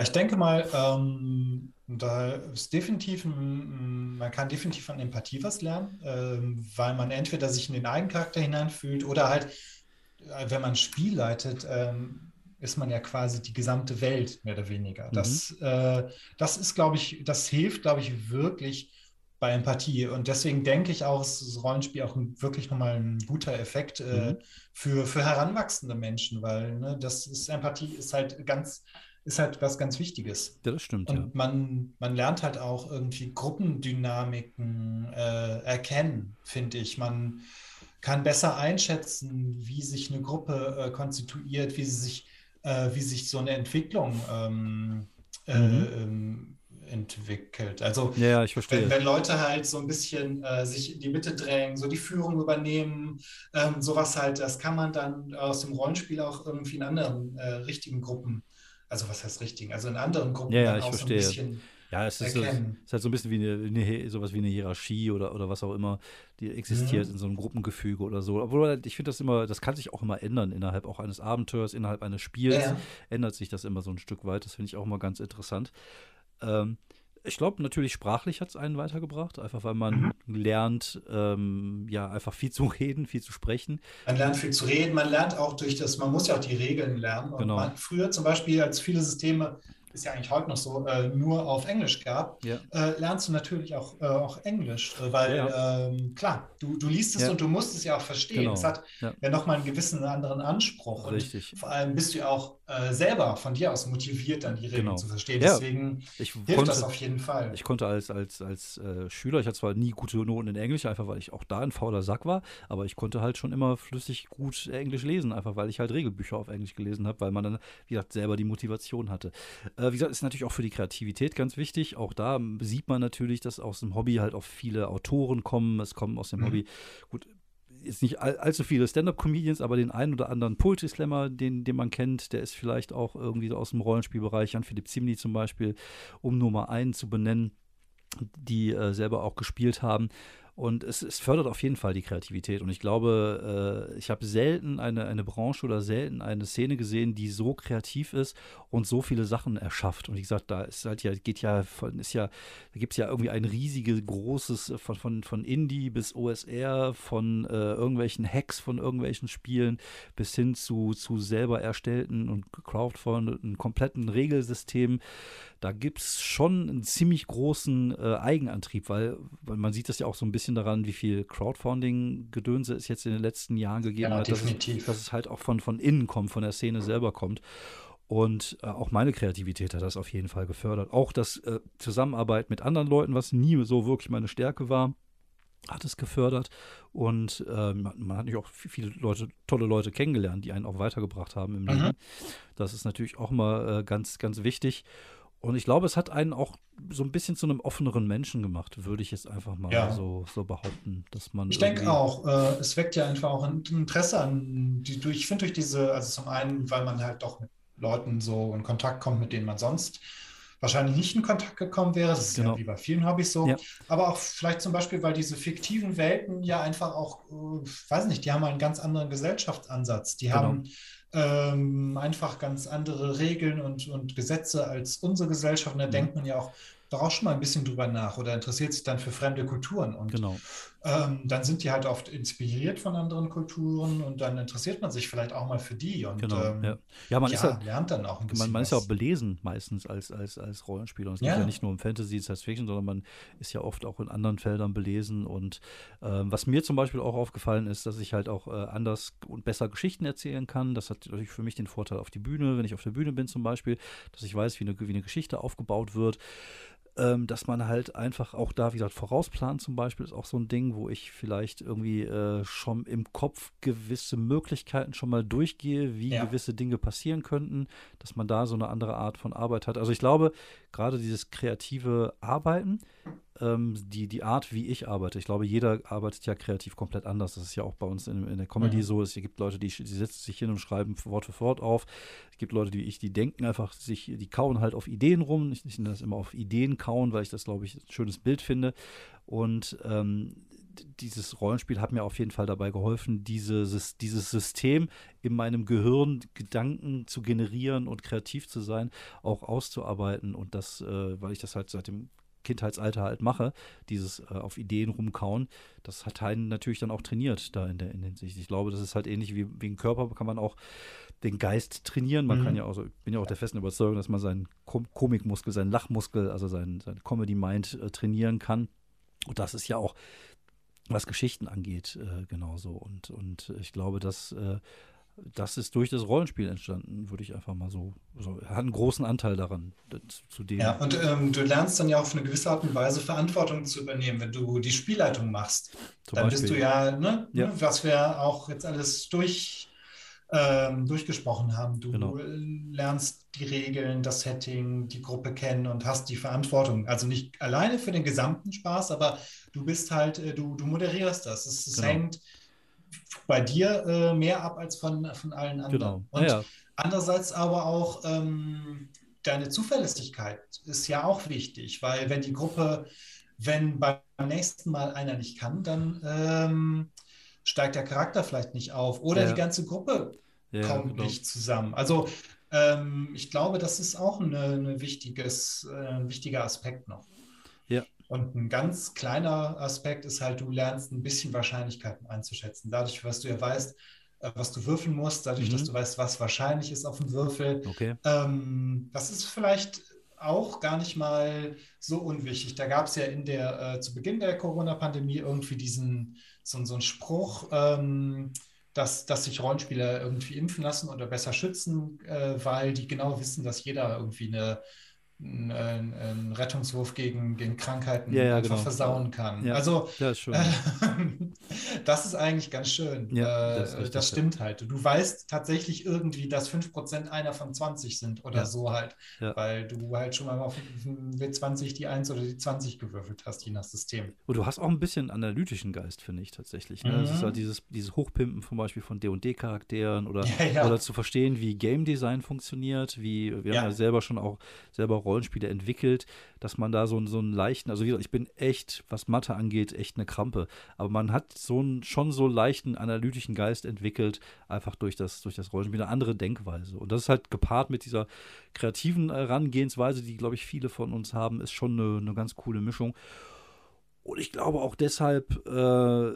Ich denke mal, ähm, da ist definitiv, ein, man kann definitiv an Empathie was lernen, ähm, weil man entweder sich in den Eigencharakter hineinfühlt oder halt, äh, wenn man ein Spiel leitet, ähm, ist man ja quasi die gesamte Welt, mehr oder weniger. Mhm. Das, äh, das ist, glaube ich, das hilft, glaube ich, wirklich bei Empathie. Und deswegen denke ich auch, ist das Rollenspiel auch ein, wirklich nochmal ein guter Effekt äh, mhm. für, für heranwachsende Menschen, weil ne, das ist Empathie ist halt ganz ist halt was ganz Wichtiges. Ja, das stimmt. Und ja. man, man lernt halt auch irgendwie Gruppendynamiken äh, erkennen, finde ich. Man kann besser einschätzen, wie sich eine Gruppe äh, konstituiert, wie sie sich, äh, wie sich so eine Entwicklung ähm, äh, mhm. ähm, entwickelt. Also ja, ich verstehe. Wenn, wenn, Leute halt so ein bisschen äh, sich in die Mitte drängen, so die Führung übernehmen, ähm, sowas halt, das kann man dann aus dem Rollenspiel auch irgendwie in anderen äh, richtigen Gruppen also was heißt richtigen, also in anderen Gruppen ja, ja, ich auch verstehe. so ein bisschen ja, es ist, so, ist, halt so ein bisschen wie eine, eine, sowas wie eine Hierarchie oder, oder was auch immer, die existiert mhm. in so einem Gruppengefüge oder so. Obwohl ich finde das immer, das kann sich auch immer ändern innerhalb auch eines Abenteuers, innerhalb eines Spiels ja. ändert sich das immer so ein Stück weit. Das finde ich auch immer ganz interessant. Ähm, ich glaube, natürlich sprachlich hat es einen weitergebracht, einfach weil man mhm. lernt, ähm, ja, einfach viel zu reden, viel zu sprechen. Man lernt viel zu reden, man lernt auch durch das, man muss ja auch die Regeln lernen. Und genau. man, früher zum Beispiel, als viele Systeme ist ja eigentlich heute noch so, äh, nur auf Englisch gab, ja. äh, lernst du natürlich auch, äh, auch Englisch, äh, weil ja. ähm, klar, du, du liest es ja. und du musst es ja auch verstehen. Genau. Es hat ja, nochmal einen gewissen anderen Anspruch. Richtig. Und vor allem bist du ja auch äh, selber von dir aus motiviert, dann die Regeln genau. zu verstehen. Deswegen ich hilft konnte, das auf jeden Fall. Ich konnte als, als, als äh, Schüler, ich hatte zwar nie gute Noten in Englisch, einfach weil ich auch da ein fauler Sack war, aber ich konnte halt schon immer flüssig gut Englisch lesen, einfach weil ich halt Regelbücher auf Englisch gelesen habe, weil man dann, wie gesagt, selber die Motivation hatte. Äh, wie gesagt, ist natürlich auch für die Kreativität ganz wichtig. Auch da sieht man natürlich, dass aus dem Hobby halt auch viele Autoren kommen. Es kommen aus dem mhm. Hobby, gut, jetzt nicht all, allzu viele Stand-Up-Comedians, aber den einen oder anderen Poetry-Slammer, den, den man kennt, der ist vielleicht auch irgendwie aus dem Rollenspielbereich, Jan-Philipp Zimni zum Beispiel, um nur mal einen zu benennen, die äh, selber auch gespielt haben. Und es, es, fördert auf jeden Fall die Kreativität. Und ich glaube, äh, ich habe selten eine, eine Branche oder selten eine Szene gesehen, die so kreativ ist und so viele Sachen erschafft. Und wie gesagt, da ist halt ja, geht ja ist ja, da gibt es ja irgendwie ein riesiges, großes, von, von, von Indie bis OSR, von äh, irgendwelchen Hacks von irgendwelchen Spielen bis hin zu, zu selber erstellten und crowdfundeten kompletten Regelsystemen da gibt es schon einen ziemlich großen äh, Eigenantrieb, weil, weil man sieht das ja auch so ein bisschen daran, wie viel Crowdfunding-Gedönse es jetzt in den letzten Jahren gegeben ja, hat, dass es, dass es, halt auch von, von innen kommt, von der Szene selber kommt. Und äh, auch meine Kreativität hat das auf jeden Fall gefördert. Auch das äh, Zusammenarbeit mit anderen Leuten, was nie so wirklich meine Stärke war, hat es gefördert. Und äh, man, hat natürlich auch viele Leute, tolle Leute kennengelernt, die einen auch weitergebracht haben im Leben. Mhm. Das ist natürlich auch mal äh, ganz, ganz wichtig. Und ich glaube, es hat einen auch so ein bisschen zu einem offeneren Menschen gemacht, würde ich jetzt einfach mal ja. so, so behaupten, dass man. Ich denke auch, äh, es weckt ja einfach auch ein Interesse an, die, ich finde durch diese, also zum einen, weil man halt doch mit Leuten so in Kontakt kommt, mit denen man sonst wahrscheinlich nicht in Kontakt gekommen wäre. Das ist genau. ja wie bei vielen Hobbys so. Ja. Aber auch vielleicht zum Beispiel, weil diese fiktiven Welten ja einfach auch, äh, weiß nicht, die haben einen ganz anderen Gesellschaftsansatz. Die genau. haben ähm, einfach ganz andere Regeln und, und Gesetze als unsere Gesellschaft. Und da mhm. denkt man ja auch doch auch schon mal ein bisschen drüber nach oder interessiert sich dann für fremde Kulturen. Und genau. Ähm, dann sind die halt oft inspiriert von anderen Kulturen und dann interessiert man sich vielleicht auch mal für die und Genau, ähm, ja. Ja, man ja, ja, lernt dann auch ein bisschen man, man ist ja auch belesen meistens als, als, als Rollenspieler. Und es geht Ja. ja nicht nur um Fantasy, Science Fiction, sondern man ist ja oft auch in anderen Feldern belesen. Und ähm, was mir zum Beispiel auch aufgefallen ist, dass ich halt auch äh, anders und besser Geschichten erzählen kann. Das hat natürlich für mich den Vorteil auf die Bühne, wenn ich auf der Bühne bin zum Beispiel, dass ich weiß, wie eine, wie eine Geschichte aufgebaut wird. Ähm, dass man halt einfach auch da, wie gesagt, vorausplanen zum Beispiel ist auch so ein Ding, wo ich vielleicht irgendwie äh, schon im Kopf gewisse Möglichkeiten schon mal durchgehe, wie Ja. gewisse Dinge passieren könnten, dass man da so eine andere Art von Arbeit hat. Also ich glaube, gerade dieses kreative Arbeiten, ähm, die, die Art, wie ich arbeite, ich glaube, jeder arbeitet ja kreativ komplett anders. Das ist ja auch bei uns in, in der Comedy Mhm. so. Es gibt Leute, die, die setzen sich hin und schreiben Wort für Wort auf. Es gibt Leute, die ich, die denken einfach, sich, die kauen halt auf Ideen rum. Ich, ich nenne das immer auf Ideen kauen, weil ich das, glaube ich, ein schönes Bild finde. Und ähm, dieses Rollenspiel hat mir auf jeden Fall dabei geholfen, dieses, dieses System in meinem Gehirn Gedanken zu generieren und kreativ zu sein, auch auszuarbeiten. Und das, äh, weil ich das halt seit dem Kindheitsalter halt mache, dieses äh, auf Ideen rumkauen, das hat einen natürlich dann auch trainiert da in der, in der Hinsicht. Ich glaube, das ist halt ähnlich wie, wie ein Körper, kann man auch den Geist trainieren. Man Mhm. kann ja auch, so, ich bin ja auch der festen Überzeugung, dass man seinen Kom Komikmuskel, seinen Lachmuskel, also seinen, seinen Comedy-Mind äh, trainieren kann. Und das ist ja auch, was Geschichten angeht, äh, genauso. Und, und ich glaube, dass äh, das ist durch das Rollenspiel entstanden, würde ich einfach mal so, so hat einen großen Anteil daran, zu, dem. Ja, und ähm, du lernst dann ja auf eine gewisse Art und Weise Verantwortung zu übernehmen, wenn du die Spielleitung machst. zum dann bist du Beispiel. ja, ne, Ja. ne, was wir auch jetzt alles durch, ähm, durchgesprochen haben. Du Genau. lernst die Regeln, das Setting, die Gruppe kennen und hast die Verantwortung. Also nicht alleine für den gesamten Spaß, aber du bist halt, äh, du, du moderierst das. Es, es Genau. hängt bei dir äh, mehr ab als von, von allen anderen. Genau. Und ja, Andererseits aber auch ähm, deine Zuverlässigkeit ist ja auch wichtig, weil wenn die Gruppe, wenn beim nächsten Mal einer nicht kann, dann ähm, steigt der Charakter vielleicht nicht auf oder Ja. die ganze Gruppe ja, kommt genau. nicht zusammen. Also ähm, ich glaube, das ist auch eine, eine wichtiges, äh, ein wichtiger Aspekt noch. Und ein ganz kleiner Aspekt ist halt, du lernst ein bisschen Wahrscheinlichkeiten einzuschätzen. Dadurch, was du ja weißt, äh, was du würfeln musst, dadurch, Mhm. dass du weißt, was wahrscheinlich ist auf dem Würfel. Okay. Ähm, das ist vielleicht auch gar nicht mal so unwichtig. Da gab es ja in der, äh, zu Beginn der Corona-Pandemie irgendwie diesen, so, so einen Spruch, ähm, dass, dass sich Rollenspieler irgendwie impfen lassen oder besser schützen, äh, weil die genau wissen, dass jeder irgendwie eine, einen, einen Rettungswurf gegen, gegen Krankheiten Ja, ja, einfach genau. versauen kann. Ja. Also Ja, ist schön. äh, [laughs] das ist eigentlich ganz schön. Äh, das richtig, das stimmt halt. Du weißt tatsächlich irgendwie, dass 5% einer von 20 sind oder so halt, weil du halt schon mal auf dem W20 die 1 oder die 20 gewürfelt hast, je nach System. Und du hast auch ein bisschen analytischen Geist, finde ich tatsächlich. Ne? Das ist Mhm. halt dieses, dieses Hochpimpen zum Beispiel von D&D-Charakteren oder, [laughs] oder zu verstehen, wie Game Design funktioniert, wie, wir Ja. haben ja selber schon auch selber Rollenspiele entwickelt, dass man da so, einen- so einen leichten, also wie gesagt, ich bin echt, was Mathe angeht, echt eine Krampe, aber man hat so einen, schon so leichten analytischen Geist entwickelt, einfach durch das, durch das Rollenspiel, eine andere Denkweise. Und das ist halt gepaart mit dieser kreativen Herangehensweise, die, glaube ich, viele von uns haben, ist schon eine, eine ganz coole Mischung. Und ich glaube auch deshalb äh,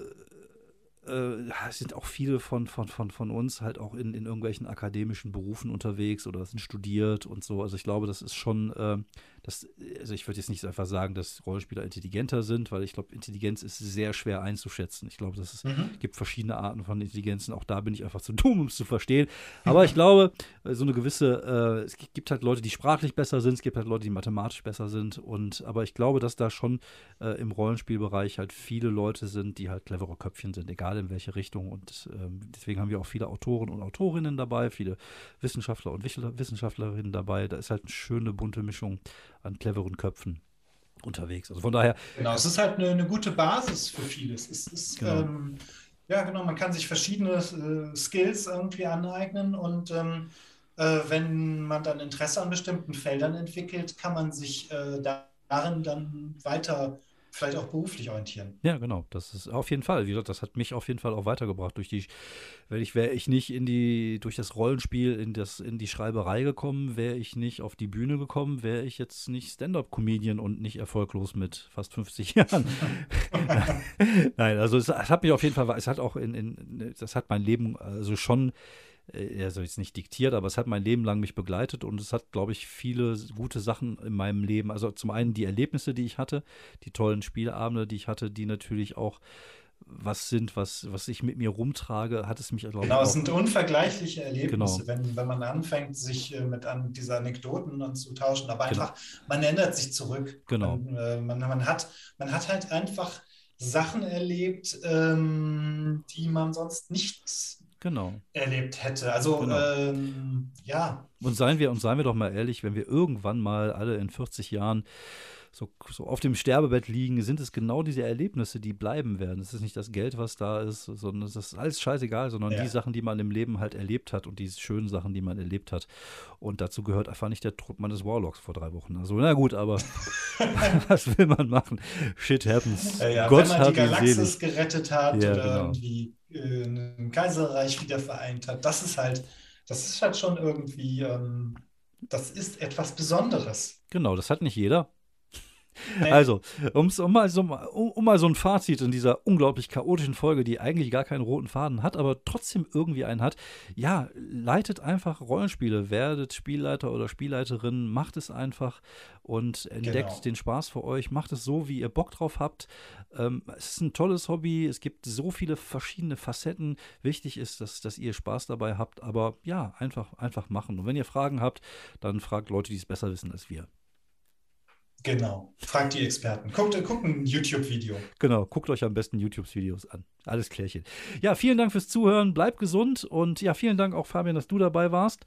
äh, sind auch viele von, von, von, von uns halt auch in, in irgendwelchen akademischen Berufen unterwegs oder sind studiert und so. Also ich glaube, das ist schon, äh, das, also ich würde jetzt nicht einfach sagen, dass Rollenspieler intelligenter sind, weil ich glaube, Intelligenz ist sehr schwer einzuschätzen. Ich glaube, es Mhm. gibt verschiedene Arten von Intelligenzen. Auch da bin ich einfach zu [laughs] dumm, um es zu verstehen. Aber ich [laughs] glaube, äh, so eine gewisse, äh, es gibt halt Leute, die sprachlich besser sind, es gibt halt Leute, die mathematisch besser sind. Und aber ich glaube, dass da schon äh, im Rollenspielbereich halt viele Leute sind, die halt clevere Köpfchen sind, egal in welche Richtung. Und ähm, deswegen haben wir auch viele Autoren und Autorinnen dabei, viele Wissenschaftler und Wissenschaftlerinnen dabei. Da ist halt eine schöne bunte Mischung an cleveren Köpfen unterwegs. Also von daher, Genau, es ist halt eine, eine gute Basis für vieles. Es ist, Genau. ähm, ja, genau, man kann sich verschiedene äh, Skills irgendwie aneignen und ähm, äh, wenn man dann Interesse an bestimmten Feldern entwickelt, kann man sich äh, da- darin dann weiter vielleicht auch beruflich orientieren. Ja, genau. Das ist auf jeden Fall. Wie gesagt, das hat mich auf jeden Fall auch weitergebracht durch die, wenn ich, wäre ich nicht in die, durch das Rollenspiel in das, in die Schreiberei gekommen, wäre ich nicht auf die Bühne gekommen, wäre ich jetzt nicht Stand-up-Comedian und nicht erfolglos mit fast 50 [laughs] Jahren. [laughs] Nein, also es, hat mich auf jeden Fall, es hat auch in, in das hat mein Leben also schon also jetzt nicht diktiert, aber es hat mein Leben lang mich begleitet und es hat, glaube ich, viele gute Sachen in meinem Leben. Also zum einen die Erlebnisse, die ich hatte, die tollen Spielabende, die ich hatte, die natürlich auch was sind, was, was ich mit mir rumtrage, hat es mich, glaube genau, es sind unvergleichliche Erlebnisse, genau. wenn, wenn man anfängt, sich äh, mit an diese Anekdoten zu tauschen. Aber genau. einfach, man ändert sich zurück. Genau. Man, äh, man, man, hat, man hat halt einfach Sachen erlebt, ähm, die man sonst nicht genau. erlebt hätte. Also genau. ähm, ja. Und seien wir, und seien wir doch mal ehrlich, wenn wir irgendwann mal alle in 40 Jahren so, so auf dem Sterbebett liegen, sind es genau diese Erlebnisse, die bleiben werden. Es ist nicht das Geld, was da ist, sondern es ist alles scheißegal, sondern ja. die Sachen, die man im Leben halt erlebt hat und die schönen Sachen, die man erlebt hat. Und dazu gehört einfach nicht der Tod meines Warlocks vor drei Wochen. Also, na gut, aber [laughs] [laughs] was will man machen? Shit happens. Ja, ja, Gott wenn man die Galaxis gerettet hat oder genau. irgendwie äh, ein Kaiserreich wieder vereint hat, das ist halt, das ist halt schon irgendwie, ähm, das ist etwas Besonderes. Genau, das hat nicht jeder. Also, um, mal so, um, um, mal so ein Fazit in dieser unglaublich chaotischen Folge, die eigentlich gar keinen roten Faden hat, aber trotzdem irgendwie einen hat. Ja, leitet einfach Rollenspiele, werdet Spielleiter oder Spielleiterin, macht es einfach und entdeckt genau. den Spaß für euch, macht es so, wie ihr Bock drauf habt. Ähm, es ist ein tolles Hobby, es gibt so viele verschiedene Facetten. Wichtig ist, dass, dass ihr Spaß dabei habt, aber ja, einfach, einfach machen. Und wenn ihr Fragen habt, dann fragt Leute, die es besser wissen als wir. Genau. Fragt die Experten. Guckt, guckt ein YouTube-Video. Genau, guckt euch am besten YouTube-Videos an. Alles klärchen. Ja, vielen Dank fürs Zuhören. Bleibt gesund und ja, vielen Dank auch, Fabian, dass du dabei warst.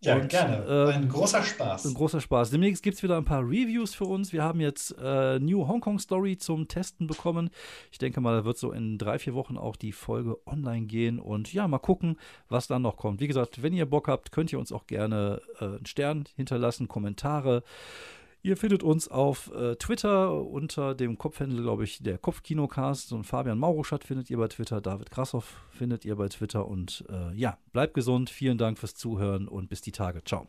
Ja, und, gerne. Ähm, ein großer Spaß. Ein großer Spaß. Demnächst gibt es wieder ein paar Reviews für uns. Wir haben jetzt äh, New Hong Kong Story zum Testen bekommen. Ich denke mal, da wird so in drei, vier Wochen auch die Folge online gehen. Und ja, mal gucken, was dann noch kommt. Wie gesagt, wenn ihr Bock habt, könnt ihr uns auch gerne äh, einen Stern hinterlassen, Kommentare. Ihr findet uns auf äh, Twitter unter dem Kopfhändler, glaube ich, der Kopfkinocast. Und Fabian Mauruschat findet ihr bei Twitter, David Krassoff findet ihr bei Twitter. Und äh, ja, bleibt gesund, vielen Dank fürs Zuhören und bis die Tage. Ciao.